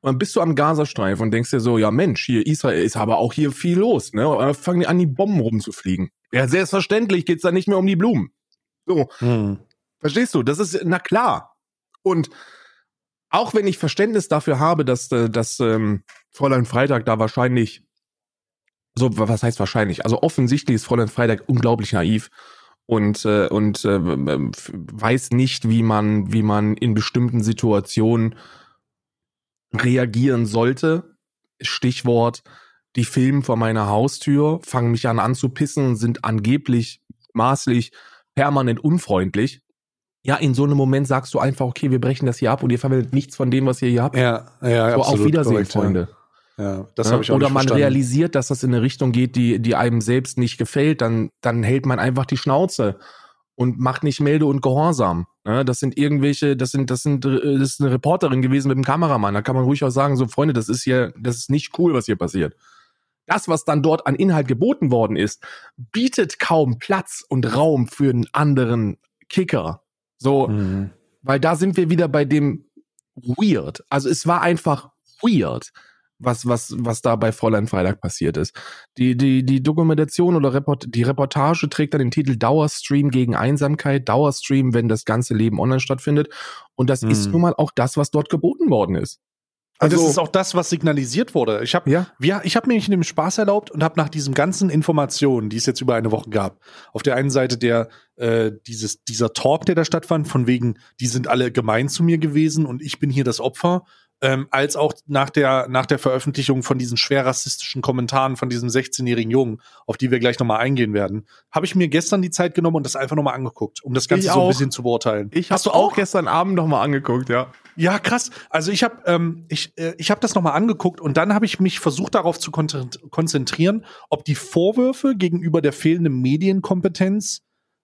Und dann bist du am Gazastreifen und denkst dir so, ja Mensch, hier Israel ist aber auch hier viel los, ne? Und dann fangen die an, die Bomben rumzufliegen. Ja, selbstverständlich geht's da nicht mehr um die Blumen. So. Hm. Verstehst du? Das ist, na klar. Und auch wenn ich Verständnis dafür habe, dass, äh, dass ähm, Fräulein Freitag da wahrscheinlich, so, was heißt wahrscheinlich? Also offensichtlich ist Fräulein Freitag unglaublich naiv und äh, und äh, weiß nicht, wie man wie man in bestimmten Situationen reagieren sollte. Stichwort, die filmen vor meiner Haustür, fangen mich an anzupissen und sind angeblich maßlich permanent unfreundlich. Ja, in so einem Moment sagst du einfach, okay, wir brechen das hier ab und ihr verwendet nichts von dem, was ihr hier habt. Ja, ja, so, absolut, auf Wiedersehen, korrekt, Freunde. Ja, ja das ja, habe ich auch Oder man verstanden. realisiert, dass das in eine Richtung geht, die, die einem selbst nicht gefällt, dann, dann hält man einfach die Schnauze und macht nicht Melde und Gehorsam. Ja, das sind irgendwelche, das sind, das sind, das ist eine Reporterin gewesen mit einem Kameramann. Da kann man ruhig auch sagen, so Freunde, das ist hier, das ist nicht cool, was hier passiert. Das, was dann dort an Inhalt geboten worden ist, bietet kaum Platz und Raum für einen anderen Kicker. So, mhm. weil da sind wir wieder bei dem weird. Also es war einfach weird was, was, was da bei Fräulein Freitag passiert ist. Die, die, die Dokumentation oder Report, die Reportage trägt dann den Titel Dauerstream gegen Einsamkeit, Dauerstream, wenn das ganze Leben online stattfindet. Und das hm. ist nun mal auch das, was dort geboten worden ist. Also, das ist auch das, was signalisiert wurde. Ich habe ja. ja, ich habe mir nicht in dem Spaß erlaubt und habe nach diesen ganzen Informationen, die es jetzt über eine Woche gab, auf der einen Seite der äh, dieses dieser Talk, der da stattfand, von wegen, die sind alle gemein zu mir gewesen und ich bin hier das Opfer ähm, als auch nach der, nach der Veröffentlichung von diesen schwer rassistischen Kommentaren von diesem 16-jährigen Jungen, auf die wir gleich nochmal eingehen werden, habe ich mir gestern die Zeit genommen und das einfach nochmal angeguckt, um das Ganze so ein bisschen zu beurteilen. Ich du auch gestern Abend nochmal angeguckt, ja. Ja, krass. Also ich habe ähm, ich, äh, ich hab das nochmal angeguckt und dann habe ich mich versucht darauf zu konzentrieren, ob die Vorwürfe gegenüber der fehlenden Medienkompetenz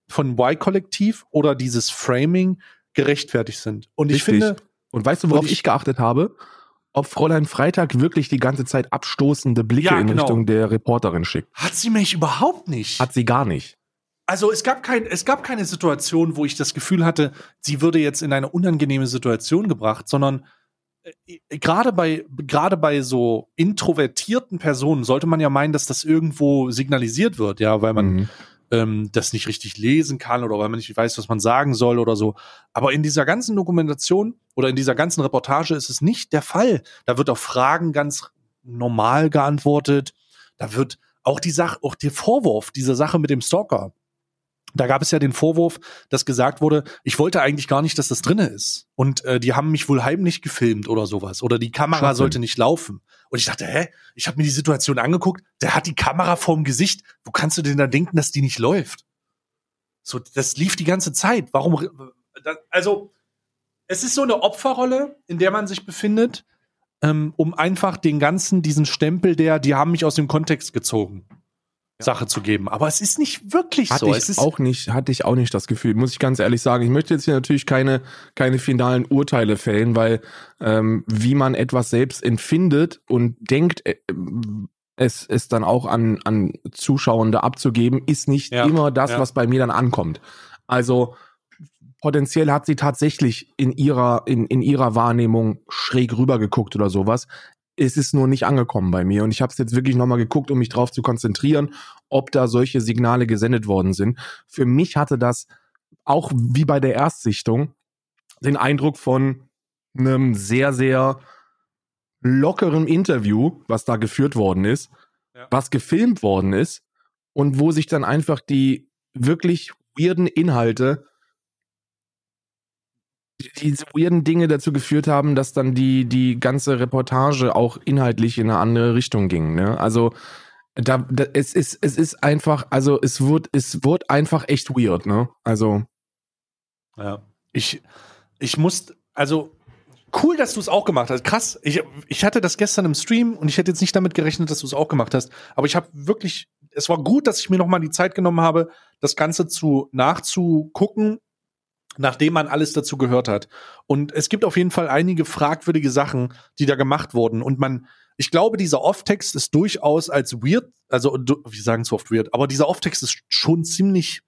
von Y-Kollektiv oder dieses Framing gerechtfertigt sind. Und ich Richtig. finde, und weißt du, worauf ich, ich, geachtet habe? Ob Fräulein Freitag wirklich die ganze Zeit abstoßende Blicke ja, in genau. Richtung der Reporterin schickt. Hat sie mich überhaupt nicht. Hat sie gar nicht. Also es gab, kein, es gab keine Situation, wo ich das Gefühl hatte, sie würde jetzt in eine unangenehme Situation gebracht, sondern äh, gerade bei gerade bei so introvertierten Personen sollte man ja meinen, dass das irgendwo signalisiert wird, ja, weil man mhm ähm, das nicht richtig lesen kann oder weil man nicht weiß, was man sagen soll oder so. Aber in dieser ganzen Dokumentation oder in dieser ganzen Reportage ist es nicht der Fall. Da wird auf Fragen ganz normal geantwortet. Da wird auch die Sache, auch der Vorwurf dieser Sache mit dem Stalker da gab es ja den Vorwurf, dass gesagt wurde, ich wollte eigentlich gar nicht, dass das drinne ist. Und äh, die haben mich wohl heimlich gefilmt oder sowas. Oder die Kamera Schwachsinn. sollte nicht laufen. Und ich dachte, hä? Ich habe mir die Situation angeguckt, der hat die Kamera vorm Gesicht. Wo kannst du denn da denken, dass die nicht läuft? So, das lief die ganze Zeit. Warum? Also, es ist so eine Opferrolle, in der man sich befindet, ähm, um einfach den ganzen, diesen Stempel der, die haben mich aus dem Kontext gezogen, Sache zu geben. Aber es ist nicht wirklich Hatte so. Es ich ist, auch nicht, hatte ich auch nicht das Gefühl, muss ich ganz ehrlich sagen. Ich möchte jetzt hier natürlich keine, keine finalen Urteile fällen, weil ähm, wie man etwas selbst empfindet und denkt, äh, es, es dann auch an, an Zuschauende abzugeben, ist nicht Ja, immer das, ja. was bei mir dann ankommt. Also potenziell hat sie tatsächlich in ihrer, in, in ihrer Wahrnehmung schräg rübergeguckt oder sowas. Es ist nur nicht angekommen bei mir und ich habe es jetzt wirklich nochmal geguckt, um mich drauf zu konzentrieren, ob da solche Signale gesendet worden sind. Für mich hatte das auch wie bei der Erstsichtung den Eindruck von einem sehr, sehr lockeren Interview, was da geführt worden ist, Ja. was gefilmt worden ist und wo sich dann einfach die wirklich weirden Inhalte, diese weirden Dinge dazu geführt haben, dass dann die, die ganze Reportage auch inhaltlich in eine andere Richtung ging. Ne? Also da, da, es ist, es ist einfach, also es wird, es wird einfach echt weird, ne? Also, Ja. Ich, ich muss, also cool, dass du es auch gemacht hast. Krass. Ich, ich hatte das gestern im Stream und ich hätte jetzt nicht damit gerechnet, dass du es auch gemacht hast. Aber ich habe wirklich, es war gut, dass ich mir noch mal die Zeit genommen habe, das Ganze zu nachzugucken, nachdem man alles dazu gehört hat. Und es gibt auf jeden Fall einige fragwürdige Sachen, die da gemacht wurden. Und man, ich glaube, dieser Off-Text ist durchaus als weird, also wir sagen es oft weird, aber dieser Off-Text ist schon ziemlich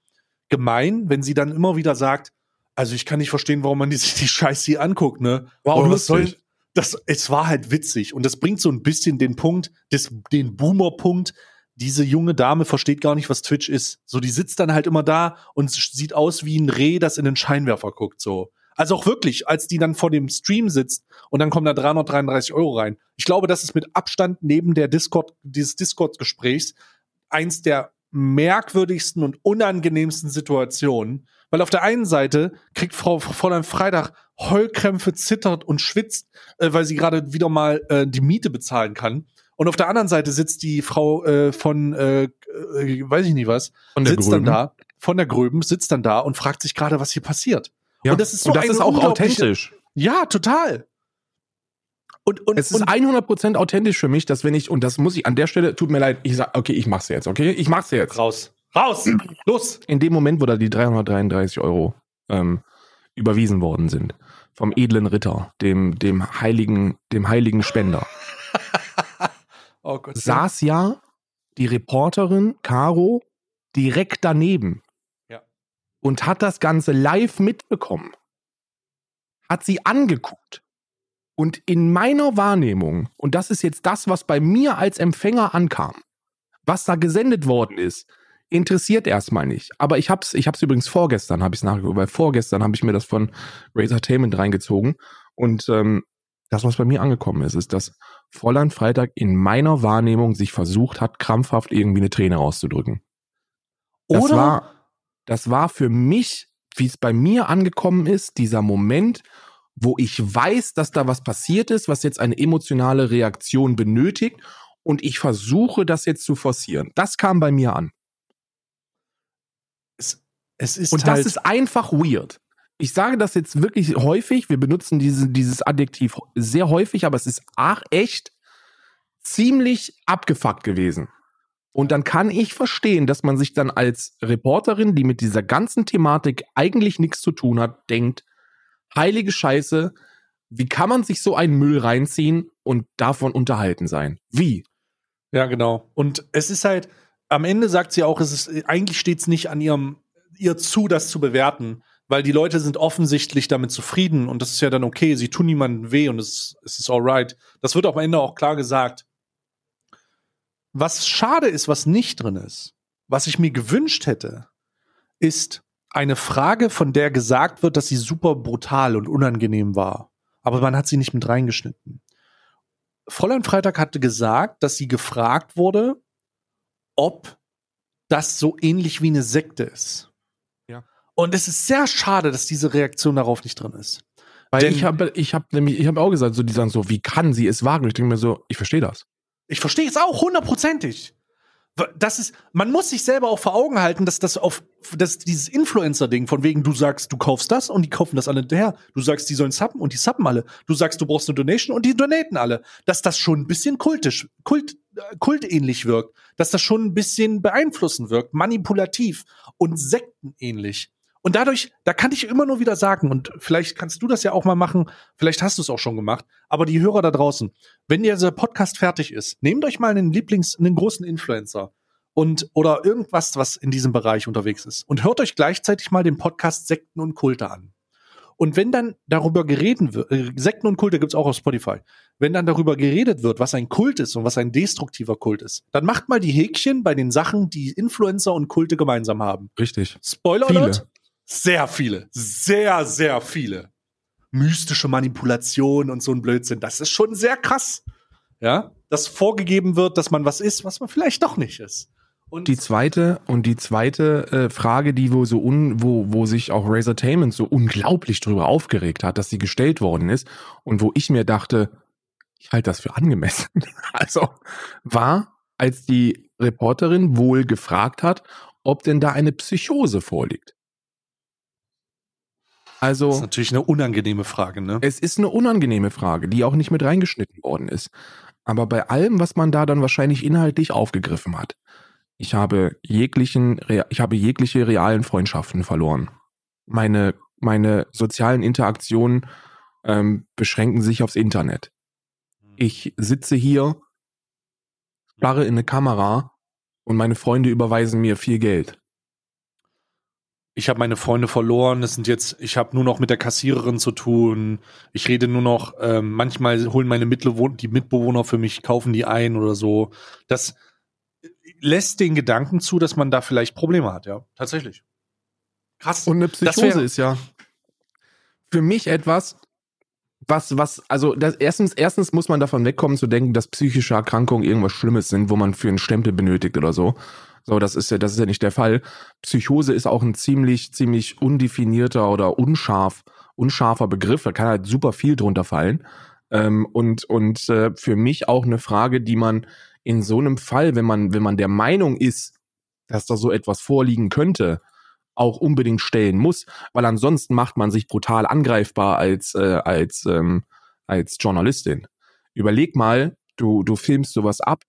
gemein, wenn sie dann immer wieder sagt, also ich kann nicht verstehen, warum man die, sich die Scheiße hier anguckt, ne? Aber was lustig. das, es war halt witzig und das bringt so ein bisschen den Punkt, des, den Boomer-Punkt. Diese junge Dame versteht gar nicht, was Twitch ist. So, die sitzt dann halt immer da und sieht aus wie ein Reh, das in den Scheinwerfer guckt, so. Also auch wirklich, als die dann vor dem Stream sitzt und dann kommen da 333 Euro rein. Ich glaube, das ist mit Abstand neben der Discord, dieses Discord-Gesprächs eins der merkwürdigsten und unangenehmsten Situationen, weil auf der einen Seite kriegt Frau Fräulein Freitag Heulkrämpfe, zittert und schwitzt, äh, weil sie gerade wieder mal äh, die Miete bezahlen kann. Und auf der anderen Seite sitzt die Frau äh, von, äh, äh, weiß ich nicht was, von der sitzt Grünen. dann da, von der Gröben, sitzt dann da und fragt sich gerade, was hier passiert. Ja. Und das ist so und das ist auch authentisch. Ja, total. Und, und, Es ist und 100% authentisch für mich, dass wenn ich, und das muss ich an der Stelle, tut mir leid, ich sag, okay, ich mach's jetzt, okay? Ich mach's jetzt. raus. Raus! Los! In dem Moment, wo da die 333 Euro ähm, überwiesen worden sind, vom edlen Ritter, dem, dem heiligen, dem heiligen Spender, Oh Gott. saß ja die Reporterin Caro direkt daneben. Ja. Und hat das Ganze live mitbekommen. Hat sie angeguckt. Und in meiner Wahrnehmung, und das ist jetzt das, was bei mir als Empfänger ankam, was da gesendet worden ist, interessiert erstmal nicht. Aber ich hab's, ich hab's übrigens vorgestern, habe ich es nachgeguckt, weil vorgestern habe ich mir das von Razortainment reingezogen. Und ähm, das, was bei mir angekommen ist, ist, dass Fräulein Freitag in meiner Wahrnehmung sich versucht hat, krampfhaft irgendwie eine Träne rauszudrücken. Das Oder? war, das war für mich, wie es bei mir angekommen ist, dieser Moment, wo ich weiß, dass da was passiert ist, was jetzt eine emotionale Reaktion benötigt und ich versuche, das jetzt zu forcieren. Das kam bei mir an. es, es ist Und halt, das ist einfach weird. Ich sage das jetzt wirklich häufig. Wir benutzen diese, dieses Adjektiv sehr häufig, aber es ist ach, echt ziemlich abgefuckt gewesen. Und dann kann ich verstehen, dass man sich dann als Reporterin, die mit dieser ganzen Thematik eigentlich nichts zu tun hat, denkt, heilige Scheiße, wie kann man sich so einen Müll reinziehen und davon unterhalten sein? Wie? Ja, genau. Und es ist halt, am Ende sagt sie auch, es ist, eigentlich steht es nicht an ihrem, ihr zu, das zu bewerten, weil die Leute sind offensichtlich damit zufrieden und das ist ja dann okay, sie tun niemandem weh und es, es ist alright. Das wird am Ende auch klar gesagt. Was schade ist, was nicht drin ist, was ich mir gewünscht hätte, ist eine Frage, von der gesagt wird, dass sie super brutal und unangenehm war. Aber man hat sie nicht mit reingeschnitten. Fräulein Freitag hatte gesagt, dass sie gefragt wurde, ob das so ähnlich wie eine Sekte ist. Und es ist sehr schade, dass diese Reaktion darauf nicht drin ist. Weil Denn- ich habe ich hab nämlich, ich habe auch gesagt, so, die sagen so, wie kann sie es wagen? Ich denke mir so, ich verstehe das. Ich verstehe es auch hundertprozentig. Das ist, man muss sich selber auch vor Augen halten, dass das auf, dass dieses Influencer-Ding von wegen, du sagst, du kaufst das und die kaufen das alle hinterher. Du sagst, die sollen subben und die subben alle. Du sagst, du brauchst eine Donation und die donaten alle. Dass das schon ein bisschen kultisch, kult, äh, kultähnlich wirkt. Dass das schon ein bisschen beeinflussend wirkt, manipulativ und sektenähnlich. Und dadurch, da kann ich immer nur wieder sagen, und vielleicht kannst du das ja auch mal machen, vielleicht hast du es auch schon gemacht, aber die Hörer da draußen, wenn dieser Podcast fertig ist, nehmt euch mal einen Lieblings-, einen großen Influencer und oder irgendwas, was in diesem Bereich unterwegs ist und hört euch gleichzeitig mal den Podcast Sekten und Kulte an. Und wenn dann darüber geredet wird, äh, Sekten und Kulte gibt's auch auf Spotify, wenn dann darüber geredet wird, was ein Kult ist und was ein destruktiver Kult ist, dann macht mal die Häkchen bei den Sachen, die Influencer und Kulte gemeinsam haben. Richtig. Spoiler Viele. Alert. Sehr viele. Sehr, sehr viele. Mystische Manipulation und so ein Blödsinn. Das ist schon sehr krass. Ja. Dass vorgegeben wird, dass man was ist, was man vielleicht doch nicht ist. Und Die zweite und die zweite äh, Frage, die wo so un, wo, wo sich auch Razortainment so unglaublich drüber aufgeregt hat, dass sie gestellt worden ist und wo ich mir dachte, ich halte das für angemessen. Also war, als die Reporterin wohl gefragt hat, ob denn da eine Psychose vorliegt. Das ist Also natürlich eine unangenehme Frage, ne? es ist eine unangenehme Frage, die auch nicht mit reingeschnitten worden ist. Aber bei allem, was man da dann wahrscheinlich inhaltlich aufgegriffen hat, ich habe jeglichen, ich habe jegliche realen Freundschaften verloren. Meine, meine sozialen Interaktionen ähm, beschränken sich aufs Internet. Ich sitze hier, starre in eine Kamera und meine Freunde überweisen mir viel Geld. Ich habe meine Freunde verloren. Es sind jetzt, ich habe nur noch mit der Kassiererin zu tun. Ich rede nur noch. Ähm, manchmal holen meine Mitbewohner, die Mitbewohner für mich, kaufen die ein oder so. Das lässt den Gedanken zu, dass man da vielleicht Probleme hat. Ja, tatsächlich. Krass. Und eine Das Psychose wär- ist ja für mich etwas, was, was, also das, erstens, erstens muss man davon wegkommen zu denken, dass psychische Erkrankungen irgendwas Schlimmes sind, wo man für einen Stempel benötigt oder so. So, das ist ja, das ist ja nicht der Fall. Psychose ist auch ein ziemlich, ziemlich undefinierter oder unscharf, unscharfer Begriff. Da kann halt super viel drunter fallen. Ähm, und und äh, für mich auch eine Frage, die man in so einem Fall, wenn man, wenn man der Meinung ist, dass da so etwas vorliegen könnte, auch unbedingt stellen muss, weil ansonsten macht man sich brutal angreifbar als, äh, als, ähm, als Journalistin. Überleg mal, du, du filmst sowas ab,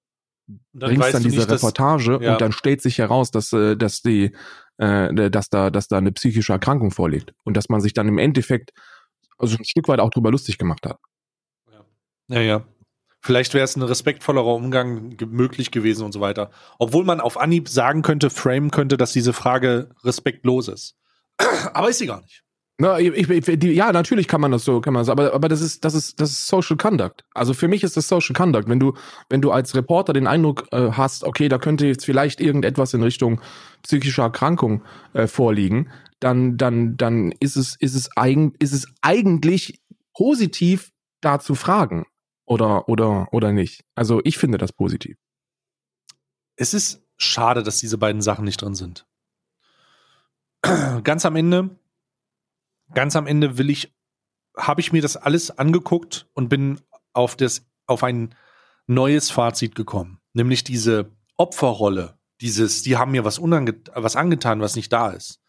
Und bringst dann diese nicht, dass- Reportage ja. und dann stellt sich heraus, dass, äh, dass die, äh, dass da, dass da eine psychische Erkrankung vorliegt und dass man sich dann im Endeffekt also ein Stück weit auch drüber lustig gemacht hat. Ja, ja. Vielleicht wäre es ein respektvollerer Umgang möglich gewesen und so weiter. Obwohl man auf Anhieb sagen könnte, framen könnte, dass diese Frage respektlos ist. Aber ist sie gar nicht. Na, ich, ich, die, ja, natürlich kann man das so, kann man das, aber, aber das ist, das ist, das ist Social Conduct. Also für mich ist das Social Conduct. Wenn du, wenn du als Reporter den Eindruck äh, hast, okay, da könnte jetzt vielleicht irgendetwas in Richtung psychischer Erkrankung äh, vorliegen, dann, dann, dann ist es, ist es eigen, ist es eigentlich positiv, da zu fragen. Oder, oder, oder nicht. Also ich finde das positiv. Es ist schade, dass diese beiden Sachen nicht drin sind. Ganz am Ende, ganz am Ende will ich, habe ich mir das alles angeguckt und bin auf das, auf ein neues Fazit gekommen. Nämlich diese Opferrolle, dieses, die haben mir was, unange was angetan, was nicht da ist,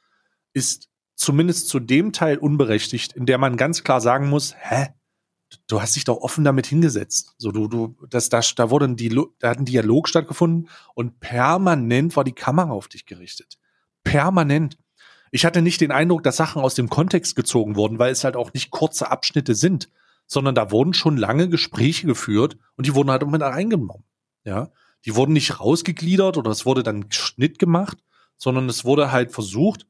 ist zumindest zu dem Teil unberechtigt, in der man ganz klar sagen muss, hä? Du hast dich doch offen damit hingesetzt. So, du, du, das, da, da wurde ein Dialog, da hat ein Dialog stattgefunden und permanent war die Kamera auf dich gerichtet. Permanent. Ich hatte nicht den Eindruck, dass Sachen aus dem Kontext gezogen wurden, weil es halt auch nicht kurze Abschnitte sind, sondern da wurden schon lange Gespräche geführt und die wurden halt mit reingenommen. Ja, die wurden nicht rausgegliedert oder es wurde dann Schnitt gemacht, sondern es wurde halt versucht,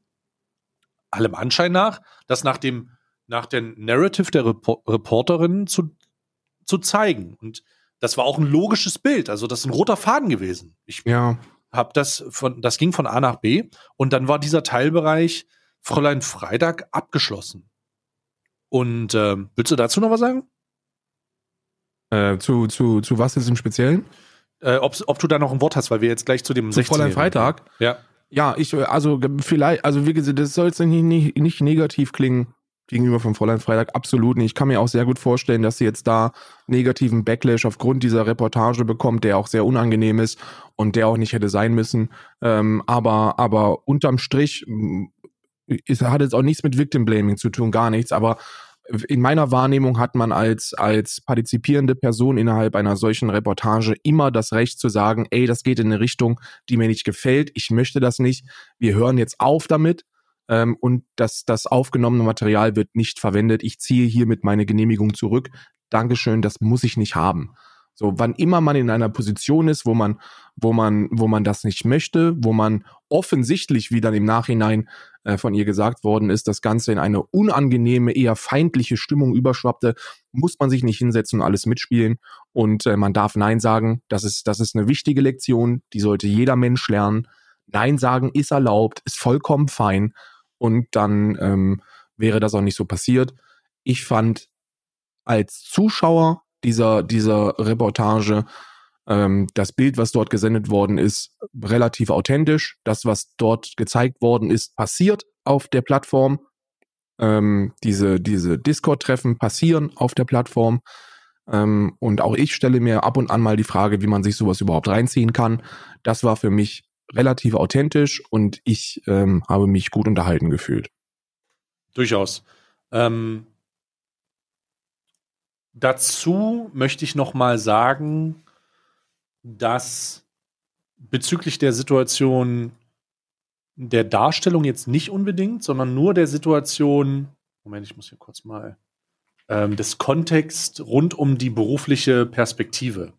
allem Anschein nach, das nach dem nach dem Narrative der Repor Reporterin zu, zu zeigen. Und das war auch ein logisches Bild. Also das ist ein roter Faden gewesen. Ich Ja. Habe das von, das ging von A nach B und dann war dieser Teilbereich Fräulein Freitag abgeschlossen. Und ähm, willst du dazu noch was sagen? Äh, zu, zu, zu was jetzt im Speziellen? Äh, ob, ob du da noch ein Wort hast, weil wir jetzt gleich zu dem Zu Fräulein 16-Jährigen Freitag? Ja. Ja, ich, also vielleicht, also wie gesagt, das soll jetzt nicht, nicht, nicht negativ klingen gegenüber vom Fräulein Freitag, absolut nicht. Ich kann mir auch sehr gut vorstellen, dass sie jetzt da negativen Backlash aufgrund dieser Reportage bekommt, der auch sehr unangenehm ist und der auch nicht hätte sein müssen. Ähm, aber, aber unterm Strich es hat jetzt auch nichts mit Victim Blaming zu tun, gar nichts, aber in meiner Wahrnehmung hat man als, als partizipierende Person innerhalb einer solchen Reportage immer das Recht zu sagen, ey, das geht in eine Richtung, die mir nicht gefällt, ich möchte das nicht, wir hören jetzt auf damit ähm, und das, das aufgenommene Material wird nicht verwendet, ich ziehe hiermit meine Genehmigung zurück, Dankeschön, das muss ich nicht haben. So, wann immer man in einer Position ist, wo man, wo man, wo man das nicht möchte, wo man offensichtlich, wie dann im Nachhinein äh, von ihr gesagt worden ist, das Ganze in eine unangenehme, eher feindliche Stimmung überschwappte, muss man sich nicht hinsetzen und alles mitspielen. Und äh, man darf Nein sagen. Das ist, das ist eine wichtige Lektion, die sollte jeder Mensch lernen. Nein sagen ist erlaubt, ist vollkommen fein. Und dann ähm, wäre das auch nicht so passiert. Ich fand als Zuschauer dieser, dieser Reportage. Ähm, das Bild, was dort gesendet worden ist, relativ authentisch. Das, was dort gezeigt worden ist, passiert auf der Plattform. Ähm, diese diese Discord-Treffen passieren auf der Plattform. Ähm, und auch ich stelle mir ab und an mal die Frage, wie man sich sowas überhaupt reinziehen kann. Das war für mich relativ authentisch und ich ähm, habe mich gut unterhalten gefühlt. Durchaus. Ähm, Dazu möchte ich noch mal sagen, dass bezüglich der Situation der Darstellung jetzt nicht unbedingt, sondern nur der Situation, Moment, ich muss hier kurz mal, ähm, des Kontext rund um die berufliche Perspektive.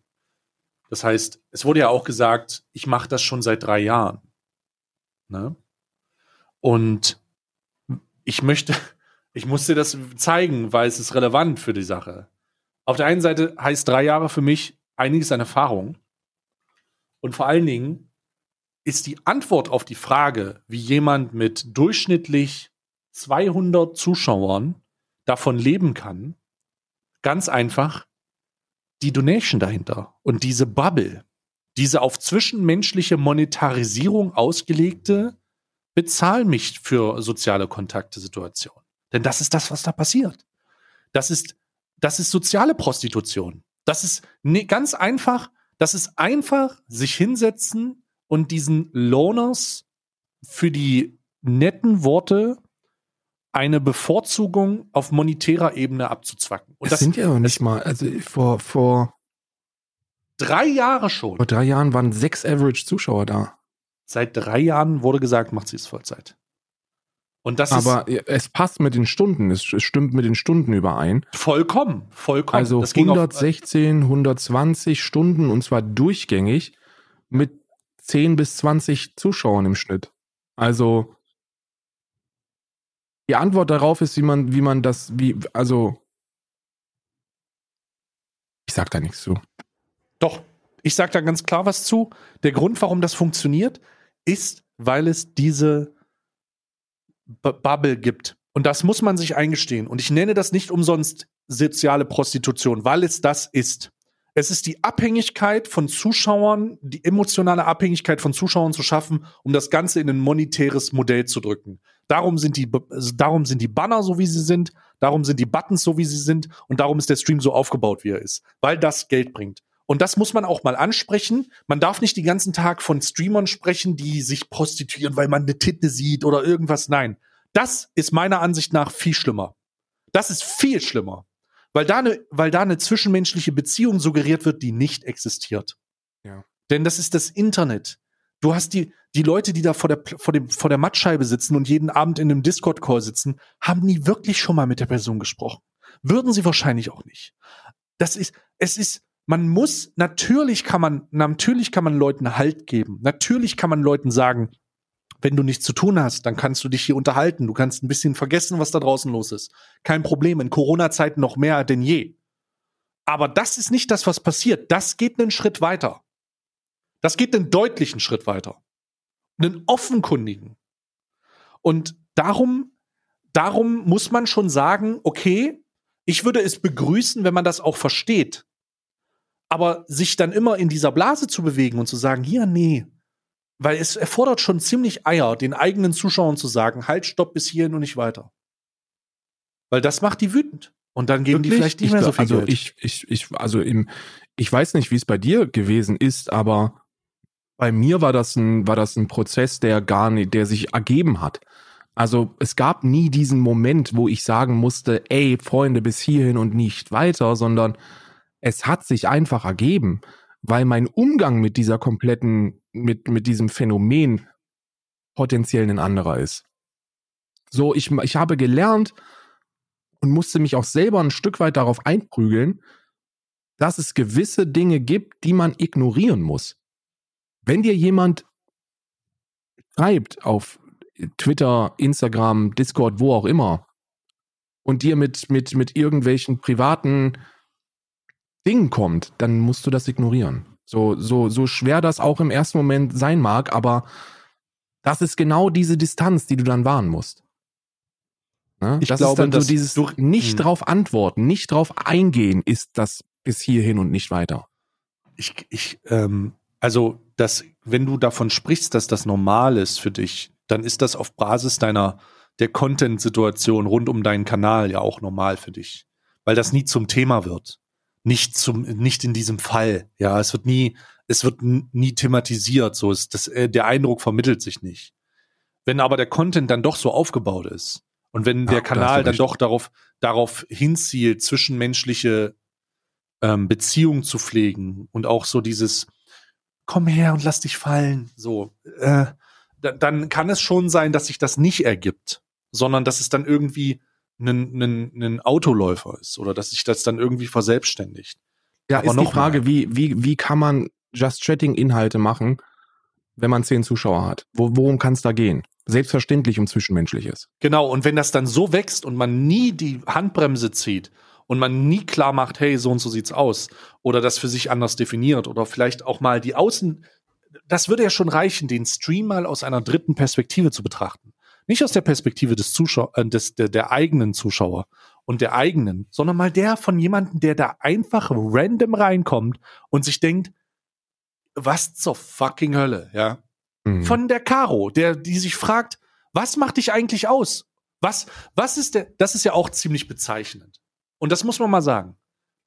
Das heißt, es wurde ja auch gesagt, ich mache das schon seit drei Jahren. Ne? Und ich möchte, ich muss dir das zeigen, weil es ist relevant für die Sache. Auf der einen Seite heißt drei Jahre für mich einiges an Erfahrung. Und vor allen Dingen ist die Antwort auf die Frage, wie jemand mit durchschnittlich 200 Zuschauern davon leben kann, ganz einfach die Donation dahinter und diese Bubble, diese auf zwischenmenschliche Monetarisierung ausgelegte bezahl mich für soziale Kontakte Situation. Denn das ist das, was da passiert. Das ist das ist soziale Prostitution. Das ist ne, ganz einfach, das ist einfach sich hinsetzen und diesen Loners für die netten Worte eine Bevorzugung auf monetärer Ebene abzuzwacken. Und das, das sind ja auch nicht mal, also vor, vor drei Jahre schon. Vor drei Jahren waren sechs Average Zuschauer da. Seit drei Jahren wurde gesagt, macht sie es Vollzeit. Und das Aber ist, es passt mit den Stunden, es stimmt mit den Stunden überein. Vollkommen, vollkommen. Also das 116, 120 Stunden und zwar durchgängig mit 10 bis 20 Zuschauern im Schnitt. Also die Antwort darauf ist, wie man, wie man das, wie, also ich sag da nichts zu. Doch, ich sag da ganz klar was zu. Der Grund, warum das funktioniert, ist, weil es diese B Bubble gibt. Und das muss man sich eingestehen. Und ich nenne das nicht umsonst soziale Prostitution, weil es das ist. Es ist die Abhängigkeit von Zuschauern, die emotionale Abhängigkeit von Zuschauern zu schaffen, um das Ganze in ein monetäres Modell zu drücken. Darum sind die, darum sind die Banner so, wie sie sind, darum sind die Buttons so, wie sie sind und darum ist der Stream so aufgebaut, wie er ist. Weil das Geld bringt. Und das muss man auch mal ansprechen. Man darf nicht den ganzen Tag von Streamern sprechen, die sich prostituieren, weil man eine Titte sieht oder irgendwas. Nein. Das ist meiner Ansicht nach viel schlimmer. Das ist viel schlimmer. Weil da eine, weil da eine zwischenmenschliche Beziehung suggeriert wird, die nicht existiert. Ja. Denn das ist das Internet. Du hast die, die Leute, die da vor der, vor dem, vor der Mattscheibe sitzen und jeden Abend in einem Discord-Call sitzen, haben nie wirklich schon mal mit der Person gesprochen. Würden sie wahrscheinlich auch nicht. Das ist, es ist, man muss, natürlich kann man, natürlich kann man Leuten Halt geben. Natürlich kann man Leuten sagen, wenn du nichts zu tun hast, dann kannst du dich hier unterhalten. Du kannst ein bisschen vergessen, was da draußen los ist. Kein Problem. In Corona-Zeiten noch mehr denn je. Aber das ist nicht das, was passiert. Das geht einen Schritt weiter. Das geht einen deutlichen Schritt weiter. Einen offenkundigen. Und darum, darum muss man schon sagen, okay, ich würde es begrüßen, wenn man das auch versteht. Aber sich dann immer in dieser Blase zu bewegen und zu sagen, hier, nee, weil es erfordert schon ziemlich Eier, den eigenen Zuschauern zu sagen, halt, stopp bis hierhin und nicht weiter. Weil das macht die wütend. Und dann geben Wirklich? die vielleicht nicht ich, mehr so viel also Geld. ich, ich, ich, also im, ich weiß nicht, wie es bei dir gewesen ist, aber bei mir war das ein, war das ein Prozess, der gar nicht, der sich ergeben hat. Also es gab nie diesen Moment, wo ich sagen musste, ey, Freunde, bis hierhin und nicht weiter, sondern es hat sich einfach ergeben, weil mein Umgang mit dieser kompletten, mit, mit diesem Phänomen potenziell ein anderer ist. So, ich, ich habe gelernt und musste mich auch selber ein Stück weit darauf einprügeln, dass es gewisse Dinge gibt, die man ignorieren muss. Wenn dir jemand schreibt auf Twitter, Instagram, Discord, wo auch immer, und dir mit, mit, mit irgendwelchen privaten Dingen kommt, dann musst du das ignorieren. So, so, so schwer das auch im ersten Moment sein mag, aber das ist genau diese Distanz, die du dann wahren musst. Ne? Ich das glaube, ist dann so dass dieses du- nicht Hm. drauf antworten, nicht drauf eingehen, ist das bis hierhin und nicht weiter. ich, ich, ähm, also, das, wenn du davon sprichst, dass das normal ist für dich, dann ist das auf Basis deiner, der Content-Situation rund um deinen Kanal ja auch normal für dich. Weil das nie zum Thema wird. Nicht zum, nicht in diesem Fall. Ja, es wird nie, es wird nie thematisiert. So ist das, äh, der Eindruck vermittelt sich nicht. Wenn aber der Content dann doch so aufgebaut ist und wenn Ja, der Kanal dann doch darauf, darauf hinzielt, zwischenmenschliche ähm, Beziehung zu pflegen und auch so dieses komm her und lass dich fallen, so, äh, da, dann kann es schon sein, dass sich das nicht ergibt, sondern dass es dann irgendwie ein, ein, ein Autoläufer ist oder dass sich das dann irgendwie verselbstständigt. Ja, Aber ist die noch Frage, mal. wie, wie, wie kann man Just Chatting Inhalte machen, wenn man zehn Zuschauer hat? Wo, worum kann es da gehen? Selbstverständlich um Zwischenmenschliches. Genau, und wenn das dann so wächst und man nie die Handbremse zieht und man nie klar macht, hey, so und so sieht's aus, oder das für sich anders definiert, oder vielleicht auch mal die Außen, das würde ja schon reichen, den Stream mal aus einer dritten Perspektive zu betrachten. Nicht aus der Perspektive des Zuschauer, äh, des, der, der eigenen Zuschauer und der eigenen, sondern mal der von jemandem, der da einfach random reinkommt und sich denkt, was zur fucking Hölle, ja Mhm. von der Caro, der, die sich fragt, was macht dich eigentlich aus? Was, was ist der, das ist ja auch ziemlich bezeichnend. Und das muss man mal sagen.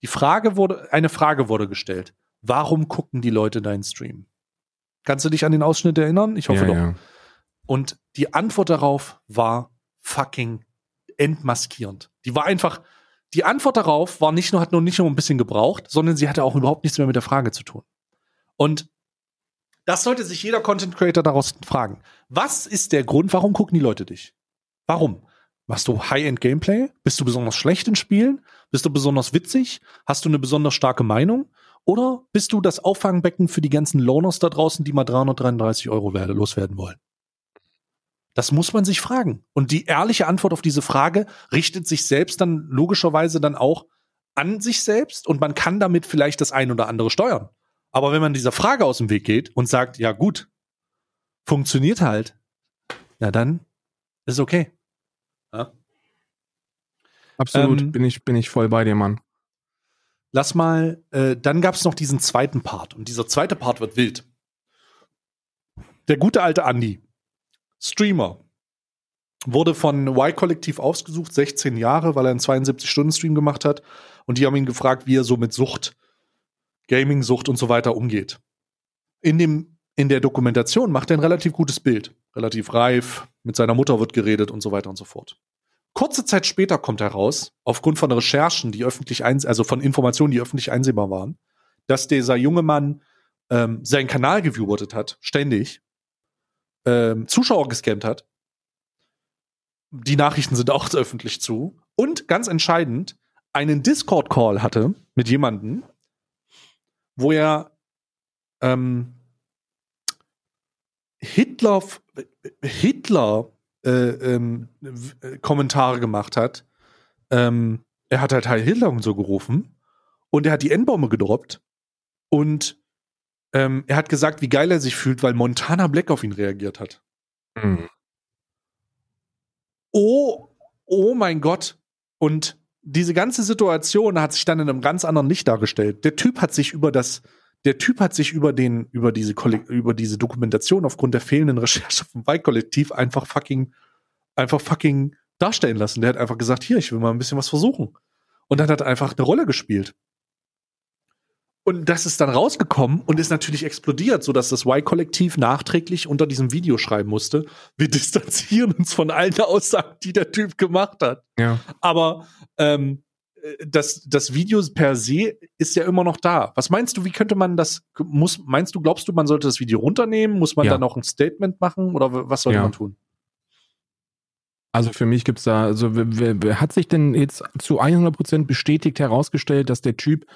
Die Frage wurde, eine Frage wurde gestellt. Warum gucken die Leute deinen Stream? Kannst du dich an den Ausschnitt erinnern? Ich hoffe ja, doch. ja. Und die Antwort darauf war fucking entmaskierend. Die war einfach, die Antwort darauf war nicht nur, hat nur nicht nur ein bisschen gebraucht, sondern sie hatte auch überhaupt nichts mehr mit der Frage zu tun. Und das sollte sich jeder Content Creator daraus fragen. Was ist der Grund, warum gucken die Leute dich? Warum? Machst du High-End Gameplay? Bist du besonders schlecht in Spielen? Bist du besonders witzig? Hast du eine besonders starke Meinung? Oder bist du das Auffangbecken für die ganzen Loaners da draußen, die mal 333 Euro werde- loswerden wollen? Das muss man sich fragen. Und die ehrliche Antwort auf diese Frage richtet sich selbst dann logischerweise dann auch an sich selbst und man kann damit vielleicht das ein oder andere steuern. Aber wenn man dieser Frage aus dem Weg geht und sagt, ja gut, funktioniert halt, ja dann ist okay. Absolut, Ähm, bin, ich, bin ich voll bei dir, Mann. Lass mal, äh, dann gab es noch diesen zweiten Part und dieser zweite Part wird wild. Der gute alte Andy, Streamer, wurde von Y-Kollektiv ausgesucht, 16 Jahre, weil er einen 72-Stunden-Stream gemacht hat und die haben ihn gefragt, wie er so mit Sucht, Gaming-Sucht und so weiter umgeht. In, dem, in der Dokumentation macht er ein relativ gutes Bild, relativ reif, mit seiner Mutter wird geredet und so weiter und so fort. Kurze Zeit später kommt heraus, aufgrund von Recherchen, die öffentlich eins, also von Informationen, die öffentlich einsehbar waren, dass dieser junge Mann ähm, seinen Kanal gewiewortet hat, ständig, ähm, Zuschauer gescammt hat. Die Nachrichten sind auch öffentlich zu. Und ganz entscheidend, einen Discord-Call hatte mit jemandem, wo er ähm, Hitler, Hitler äh, ähm, w- Kommentare gemacht hat. Ähm, er hat halt Heil Hitler und so gerufen und er hat die Endbombe gedroppt und ähm, er hat gesagt, wie geil er sich fühlt, weil Montana Black auf ihn reagiert hat. Mhm. Oh, oh mein Gott. Und diese ganze Situation hat sich dann in einem ganz anderen Licht dargestellt. Der Typ hat sich über das, der Typ hat sich über den, über diese, über diese Dokumentation aufgrund der fehlenden Recherche vom Weih-Kollektiv einfach fucking, einfach fucking darstellen lassen. Der hat einfach gesagt, hier, ich will mal ein bisschen was versuchen. Und dann hat er einfach eine Rolle gespielt. Und das ist dann rausgekommen und ist natürlich explodiert, sodass das Y-Kollektiv nachträglich unter diesem Video schreiben musste. Wir distanzieren uns von allen Aussagen, die der Typ gemacht hat. Ja. Aber ähm, das, das Video per se ist ja immer noch da. Was meinst du, wie könnte man das, muss, meinst du, glaubst du, man sollte das Video runternehmen? Muss man Ja. da noch ein Statement machen oder was sollte Ja. man tun? Also für mich gibt's da, also wer, wer, hat sich denn jetzt zu 100% bestätigt herausgestellt, dass der Typ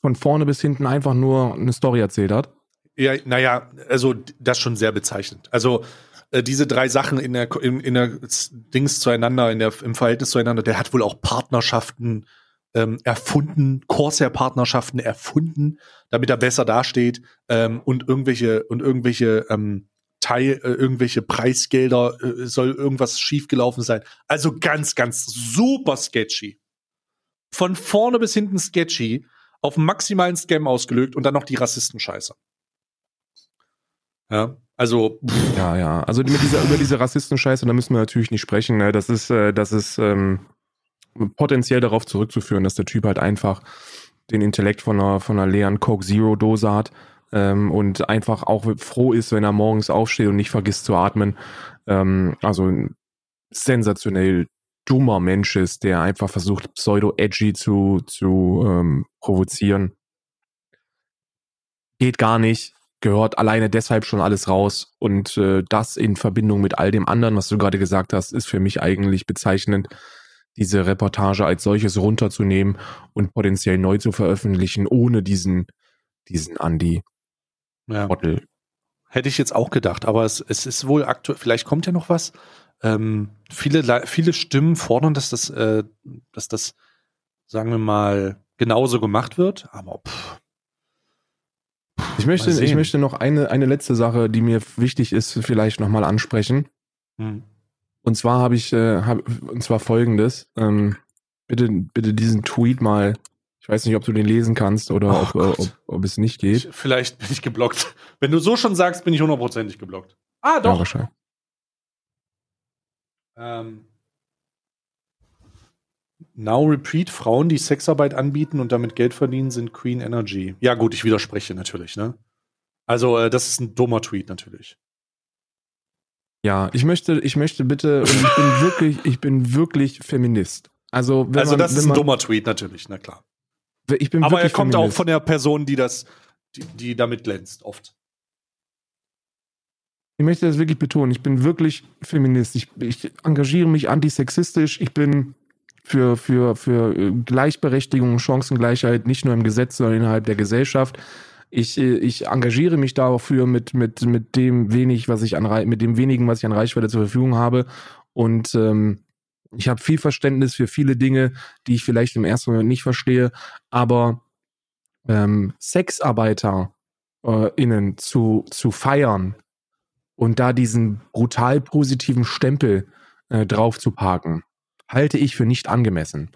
von vorne bis hinten einfach nur eine Story erzählt hat? Ja, naja, also das schon sehr bezeichnend. Also äh, diese drei Sachen in der in, in der Dings zueinander, in der im Verhältnis zueinander, der hat wohl auch Partnerschaften ähm, erfunden, Corsair-Partnerschaften erfunden, damit er besser dasteht ähm, und irgendwelche und irgendwelche ähm, Teil, äh, irgendwelche Preisgelder äh, soll irgendwas schiefgelaufen sein. Also ganz, ganz super sketchy. Von vorne bis hinten sketchy, auf maximalen Scam ausgelegt und dann noch die Rassistenscheiße. Ja, also pff, Ja, ja. Also mit dieser, über diese Rassistenscheiße, da müssen wir natürlich nicht sprechen. Ne? Das ist, äh, das ist ähm, potenziell darauf zurückzuführen, dass der Typ halt einfach den Intellekt von einer, von einer leeren Coke Zero Dose hat ähm, und einfach auch froh ist, wenn er morgens aufsteht und nicht vergisst zu atmen. Ähm, also ein sensationell dummer Mensch ist, der einfach versucht, pseudo-edgy zu, zu ähm, provozieren. Geht gar nicht gehört alleine deshalb schon alles raus. Und äh, das in Verbindung mit all dem anderen, was du gerade gesagt hast, ist für mich eigentlich bezeichnend, diese Reportage als solches runterzunehmen und potenziell neu zu veröffentlichen, ohne diesen, diesen Andy ja. Hätte ich jetzt auch gedacht, aber es, es ist wohl aktuell, vielleicht kommt ja noch was. Ähm, viele, Le- viele Stimmen fordern, dass das, äh, dass das, sagen wir mal, genauso gemacht wird, aber pff, Ich möchte, ich möchte noch eine, eine letzte Sache, die mir wichtig ist, vielleicht nochmal ansprechen. hm. Und zwar habe ich, äh, hab, und zwar folgendes. Ähm, bitte, bitte diesen Tweet mal. Ich weiß nicht, ob du den lesen kannst oder Oh ob, äh, ob, ob es nicht geht. ich, vielleicht bin ich geblockt. Wenn du so schon sagst, bin ich hundertprozentig geblockt. Ah, Ja, doch. wahrscheinlich. Ähm, Now Repeat, Frauen, die Sexarbeit anbieten und damit Geld verdienen, sind Queen Energy. Ja, gut, ich widerspreche natürlich, ne? Also, äh, das ist ein dummer Tweet natürlich. Ja, ich möchte, ich möchte bitte, und ich bin wirklich, ich bin wirklich Feminist. Also, wenn also, man, das ist wenn ein man, dummer Tweet natürlich, na klar. Ich bin Aber er kommt auch Feminist. von der Person, die das, die, die damit glänzt, oft. Ich möchte das wirklich betonen. Ich bin wirklich Feminist. Ich, ich engagiere mich antisexistisch. Ich bin für, für, für äh, Gleichberechtigung, Chancengleichheit, nicht nur im Gesetz, sondern innerhalb der Gesellschaft. Ich, äh, ich engagiere mich dafür mit, mit, mit dem wenig, was ich an mit dem wenigen, was ich an Reichweite zur Verfügung habe. Und ähm, ich habe viel Verständnis für viele Dinge, die ich vielleicht im ersten Moment nicht verstehe. Aber ähm, Sexarbeiter äh, zu, zu feiern und da diesen brutal positiven Stempel äh, drauf zu parken, halte ich für nicht angemessen.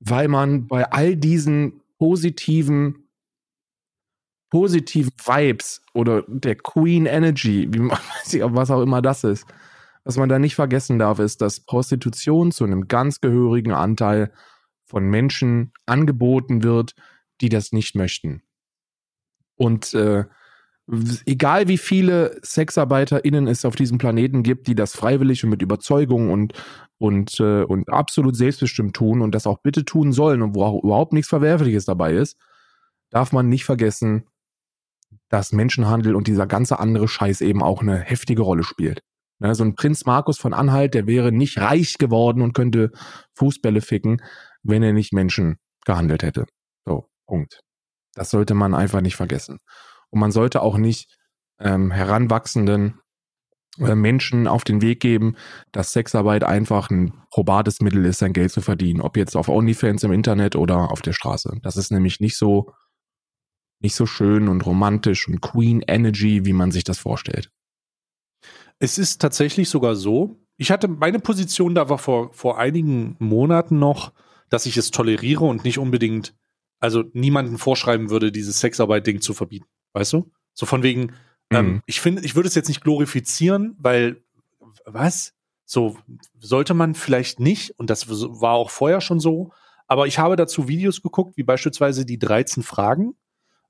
Weil man bei all diesen positiven, positiven Vibes oder der Queen Energy, wie man weiß ich, was auch immer das ist, was man da nicht vergessen darf, ist, dass Prostitution zu einem ganz gehörigen Anteil von Menschen angeboten wird, die das nicht möchten. Und äh, egal wie viele SexarbeiterInnen es auf diesem Planeten gibt, die das freiwillig und mit Überzeugung und, und, äh, und absolut selbstbestimmt tun und das auch bitte tun sollen und wo auch überhaupt nichts Verwerfliches dabei ist, darf man nicht vergessen, dass Menschenhandel und dieser ganze andere Scheiß eben auch eine heftige Rolle spielt. Ne, so ein Prinz Markus von Anhalt, der wäre nicht reich geworden und könnte Fußbälle ficken, wenn er nicht Menschen gehandelt hätte. So, Punkt. Das sollte man einfach nicht vergessen. Und man sollte auch nicht ähm, heranwachsenden äh, Menschen auf den Weg geben, dass Sexarbeit einfach ein probates Mittel ist, sein Geld zu verdienen. Ob jetzt auf OnlyFans im Internet oder auf der Straße. Das ist nämlich nicht so, nicht so schön und romantisch und Queen Energy, wie man sich das vorstellt. Es ist tatsächlich sogar so. Ich hatte meine Position da war vor, vor einigen Monaten noch, dass ich es toleriere und nicht unbedingt also niemanden vorschreiben würde, dieses Sexarbeit-Ding zu verbieten. Weißt du? So von wegen, ähm, mhm. ähm, ich finde, ich würde es jetzt nicht glorifizieren, weil, was? So sollte man vielleicht nicht, und das war auch vorher schon so, aber ich habe dazu Videos geguckt, wie beispielsweise die 13 Fragen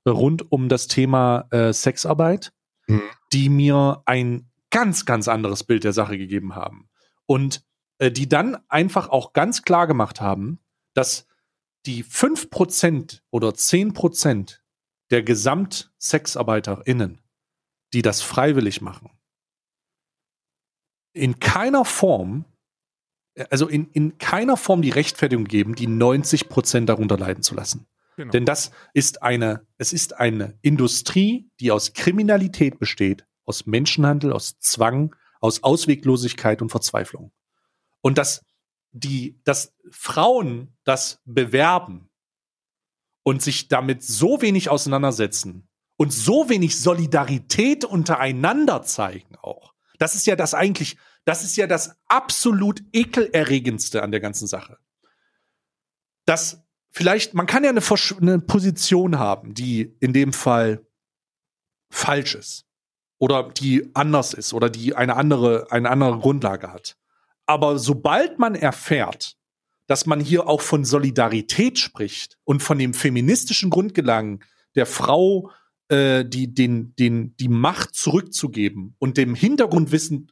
rund um das Thema äh, Sexarbeit, mhm. die mir ein ganz, ganz anderes Bild der Sache gegeben haben. Und äh, die dann einfach auch ganz klar gemacht haben, dass die 5% oder 10% der Gesamtsexarbeiterinnen, die das freiwillig machen, in keiner Form, also in, in keiner Form die Rechtfertigung geben, die 90% darunter leiden zu lassen. Genau. Denn das ist eine, es ist eine Industrie, die aus Kriminalität besteht, aus Menschenhandel, aus Zwang, aus Ausweglosigkeit und Verzweiflung. Und dass die, dass Frauen das bewerben und sich damit so wenig auseinandersetzen und so wenig Solidarität untereinander zeigen auch. Das ist ja das eigentlich, das ist ja das absolut ekelerregendste an der ganzen Sache. Dass vielleicht, man kann ja eine, eine Position haben, die in dem Fall falsch ist oder die anders ist oder die eine andere, eine andere Grundlage hat. Aber sobald man erfährt, dass man hier auch von Solidarität spricht und von dem feministischen Grundgedanken der Frau, äh, die, den, den, die Macht zurückzugeben und dem Hintergrundwissen,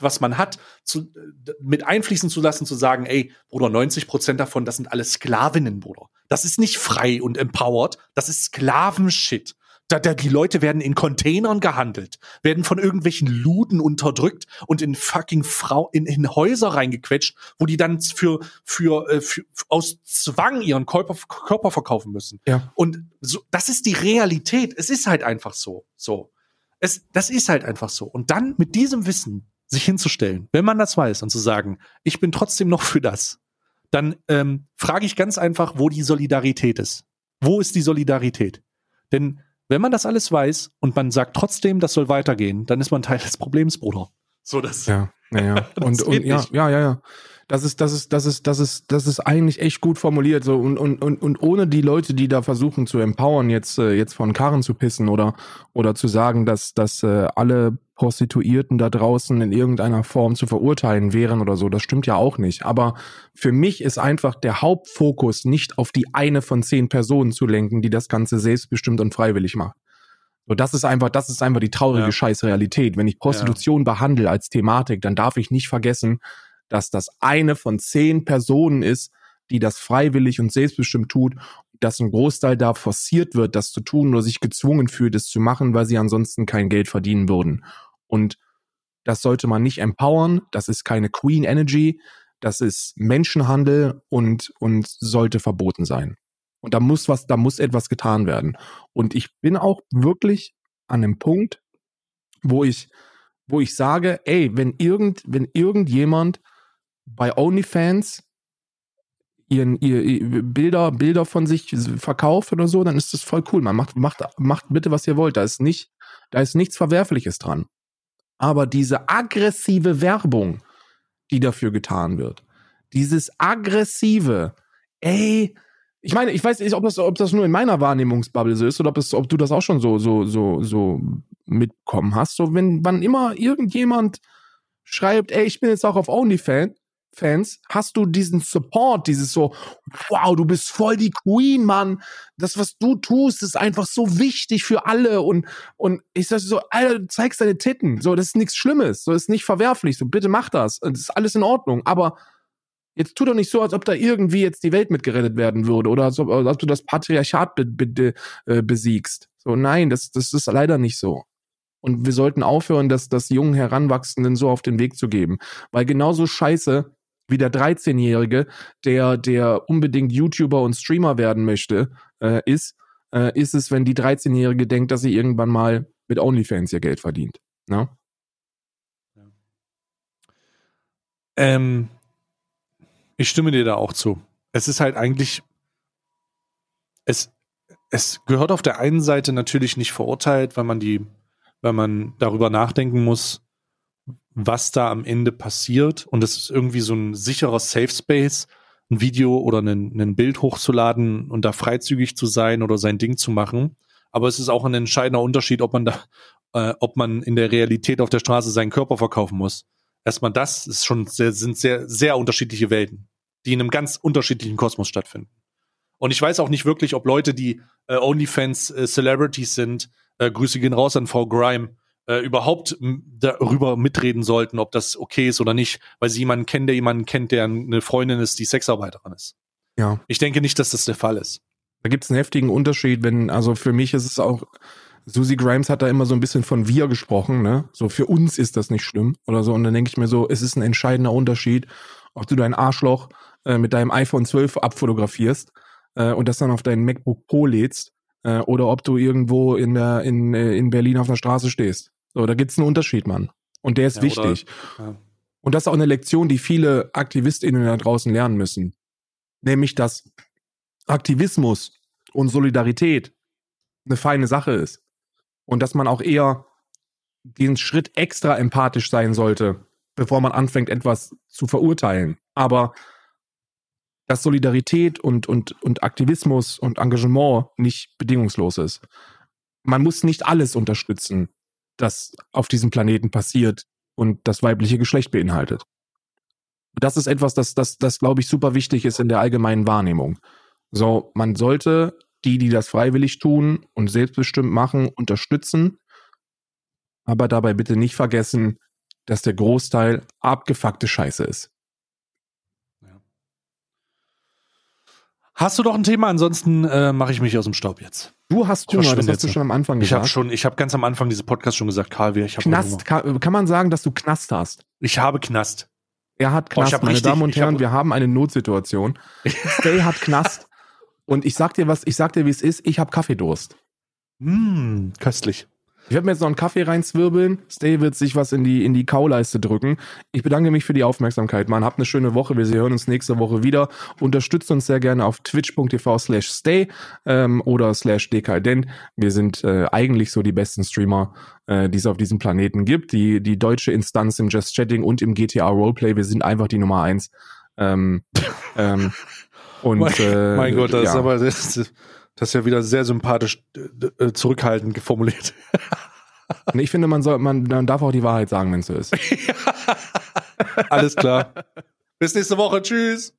was man hat, zu, mit einfließen zu lassen, zu sagen, ey, Bruder, 90 Prozent davon, das sind alles Sklavinnen, Bruder. Das ist nicht frei und empowered, das ist Sklavenshit. Da, da, die Leute werden in Containern gehandelt, werden von irgendwelchen Luden unterdrückt und in fucking Frau in, in Häuser reingequetscht, wo die dann für, für, äh, für aus Zwang ihren Körper, Körper verkaufen müssen. Ja. Und so, das ist die Realität. Es ist halt einfach so. So. Es, das ist halt einfach so. Und dann mit diesem Wissen sich hinzustellen, wenn man das weiß und zu sagen, ich bin trotzdem noch für das, dann ähm, frage ich ganz einfach, wo die Solidarität ist. Wo ist die Solidarität? Denn wenn man das alles weiß und man sagt trotzdem, das soll weitergehen, dann ist man Teil des Problems, Bruder. So das. Ja, ja, ja. und, und ja, ja, ja, ja. Das ist, das ist, das ist, das ist, das ist eigentlich echt gut formuliert. So und und und und ohne die Leute, die da versuchen zu empowern, jetzt äh, jetzt von Karren zu pissen oder oder zu sagen, dass dass äh, alle Prostituierten da draußen in irgendeiner Form zu verurteilen wären oder so. Das stimmt ja auch nicht. Aber für mich ist einfach der Hauptfokus nicht auf die eine von zehn Personen zu lenken, die das Ganze selbstbestimmt und freiwillig macht. So, das ist einfach, das ist einfach die traurige ja. Scheißrealität. Wenn ich Prostitution ja. behandle als Thematik, dann darf ich nicht vergessen, dass das eine von zehn Personen ist, die das freiwillig und selbstbestimmt tut, dass ein Großteil da forciert wird, das zu tun oder sich gezwungen fühlt, es zu machen, weil sie ansonsten kein Geld verdienen würden. Und das sollte man nicht empowern. Das ist keine Queen Energy. Das ist Menschenhandel und, und sollte verboten sein. Und da muss was, da muss etwas getan werden. Und ich bin auch wirklich an einem Punkt, wo ich, wo ich sage, ey, wenn irgend, wenn irgendjemand bei OnlyFans ihren, ihr, ihr Bilder, Bilder von sich verkauft oder so, dann ist das voll cool. Man macht, macht, macht bitte, was ihr wollt. Da ist nicht, da ist nichts Verwerfliches dran. Aber diese aggressive Werbung, die dafür getan wird, dieses aggressive, ey, ich meine, ich weiß nicht, ob das, ob das nur in meiner Wahrnehmungsbubble so ist oder ob, das, ob du das auch schon so, so, so, so mitbekommen hast. So, wenn, wann immer irgendjemand schreibt, ey, ich bin jetzt auch auf OnlyFans, Fans, hast du diesen Support, dieses so, wow, du bist voll die Queen, Mann. Das, was du tust, ist einfach so wichtig für alle. Und, und ich sag so, Alter, du zeigst deine Titten. So, das ist nichts Schlimmes. So, das ist nicht verwerflich. So, bitte mach das. Das ist alles in Ordnung. Aber jetzt tu doch nicht so, als ob da irgendwie jetzt die Welt mitgerettet werden würde oder als ob, als ob du das Patriarchat be, be, äh, besiegst. So, nein, das, das ist leider nicht so. Und wir sollten aufhören, das, das jungen Heranwachsenden so auf den Weg zu geben. Weil genauso scheiße wie der 13-Jährige, der, der unbedingt YouTuber und Streamer werden möchte, äh, ist, äh, ist es, wenn die 13-Jährige denkt, dass sie irgendwann mal mit OnlyFans ihr Geld verdient. Ne? Ähm, ich stimme dir da auch zu. Es ist halt eigentlich, es, es gehört auf der einen Seite natürlich nicht verurteilt, weil man die, weil man darüber nachdenken muss, was da am Ende passiert. Und es ist irgendwie so ein sicherer Safe Space, ein Video oder ein, Bild hochzuladen und da freizügig zu sein oder sein Ding zu machen. Aber es ist auch ein entscheidender Unterschied, ob man da, äh, ob man in der Realität auf der Straße seinen Körper verkaufen muss. Erstmal das ist schon sehr, sind sehr, sehr unterschiedliche Welten, die in einem ganz unterschiedlichen Kosmos stattfinden. Und ich weiß auch nicht wirklich, ob Leute, die äh, OnlyFans äh, Celebrities sind, äh, Grüße gehen raus an Frau Grime, äh, überhaupt darüber mitreden sollten, ob das okay ist oder nicht, weil sie jemanden kennen, der jemanden kennt, der eine Freundin ist, die Sexarbeiterin ist. Ja. Ich denke nicht, dass das der Fall ist. Da gibt es einen heftigen Unterschied, wenn, also für mich ist es auch, Susie Grimes hat da immer so ein bisschen von wir gesprochen, ne? So für uns ist das nicht schlimm oder so. Und dann denke ich mir so, es ist ein entscheidender Unterschied, ob du dein Arschloch äh, mit deinem iPhone 12 abfotografierst äh, und das dann auf deinen MacBook Pro lädst äh, oder ob du irgendwo in der in, äh, in Berlin auf der Straße stehst. So, da gibt's einen Unterschied, Mann. Und der ist ja, wichtig. Oder, ja. Und das ist auch eine Lektion, die viele AktivistInnen da draußen lernen müssen. Nämlich, dass Aktivismus und Solidarität eine feine Sache ist. Und dass man auch eher den Schritt extra empathisch sein sollte, bevor man anfängt, etwas zu verurteilen. Aber dass Solidarität und, und, und Aktivismus und Engagement nicht bedingungslos ist. Man muss nicht alles unterstützen das auf diesem Planeten passiert und das weibliche Geschlecht beinhaltet. Das ist etwas, das, das, das glaube ich, super wichtig ist in der allgemeinen Wahrnehmung. So, man sollte die, die das freiwillig tun und selbstbestimmt machen, unterstützen, aber dabei bitte nicht vergessen, dass der Großteil abgefuckte Scheiße ist. Hast du doch ein Thema? Ansonsten äh, mache ich mich aus dem Staub jetzt. Du hast Hunger, das hast du schon am Anfang gesagt. Ich habe schon, ich habe ganz am Anfang dieses Podcast schon gesagt, Karl, ich habe Knast, kann, kann, man sagen, dass du Knast hast? Ich habe Knast. Er hat Knast, oh, meine richtig, Damen und Herren, hab, wir haben eine Notsituation. Stay hat Knast. Und ich sag dir was, ich sag dir, wie es ist, ich habe Kaffeedurst. Mm, köstlich. Ich werde mir jetzt noch einen Kaffee reinzwirbeln. Stay wird sich was in die, in die Kauleiste drücken. Ich bedanke mich für die Aufmerksamkeit, Mann. Habt eine schöne Woche. Wir hören uns nächste Woche wieder. Unterstützt uns sehr gerne auf twitch.tv slash stay ähm, oder slash dekadent. Wir sind äh, eigentlich so die besten Streamer, äh, die es auf diesem Planeten gibt. Die, die deutsche Instanz im Just Chatting und im GTA Roleplay. Wir sind einfach die Nummer eins. Ähm, ähm, und, mein, äh, mein Gott, das ja. ist aber... Das, das ist ja wieder sehr sympathisch äh, äh zurückhaltend formuliert. ich finde, man soll, man, man darf auch die Wahrheit sagen, wenn es so ist. Alles klar. Bis nächste Woche. Tschüss.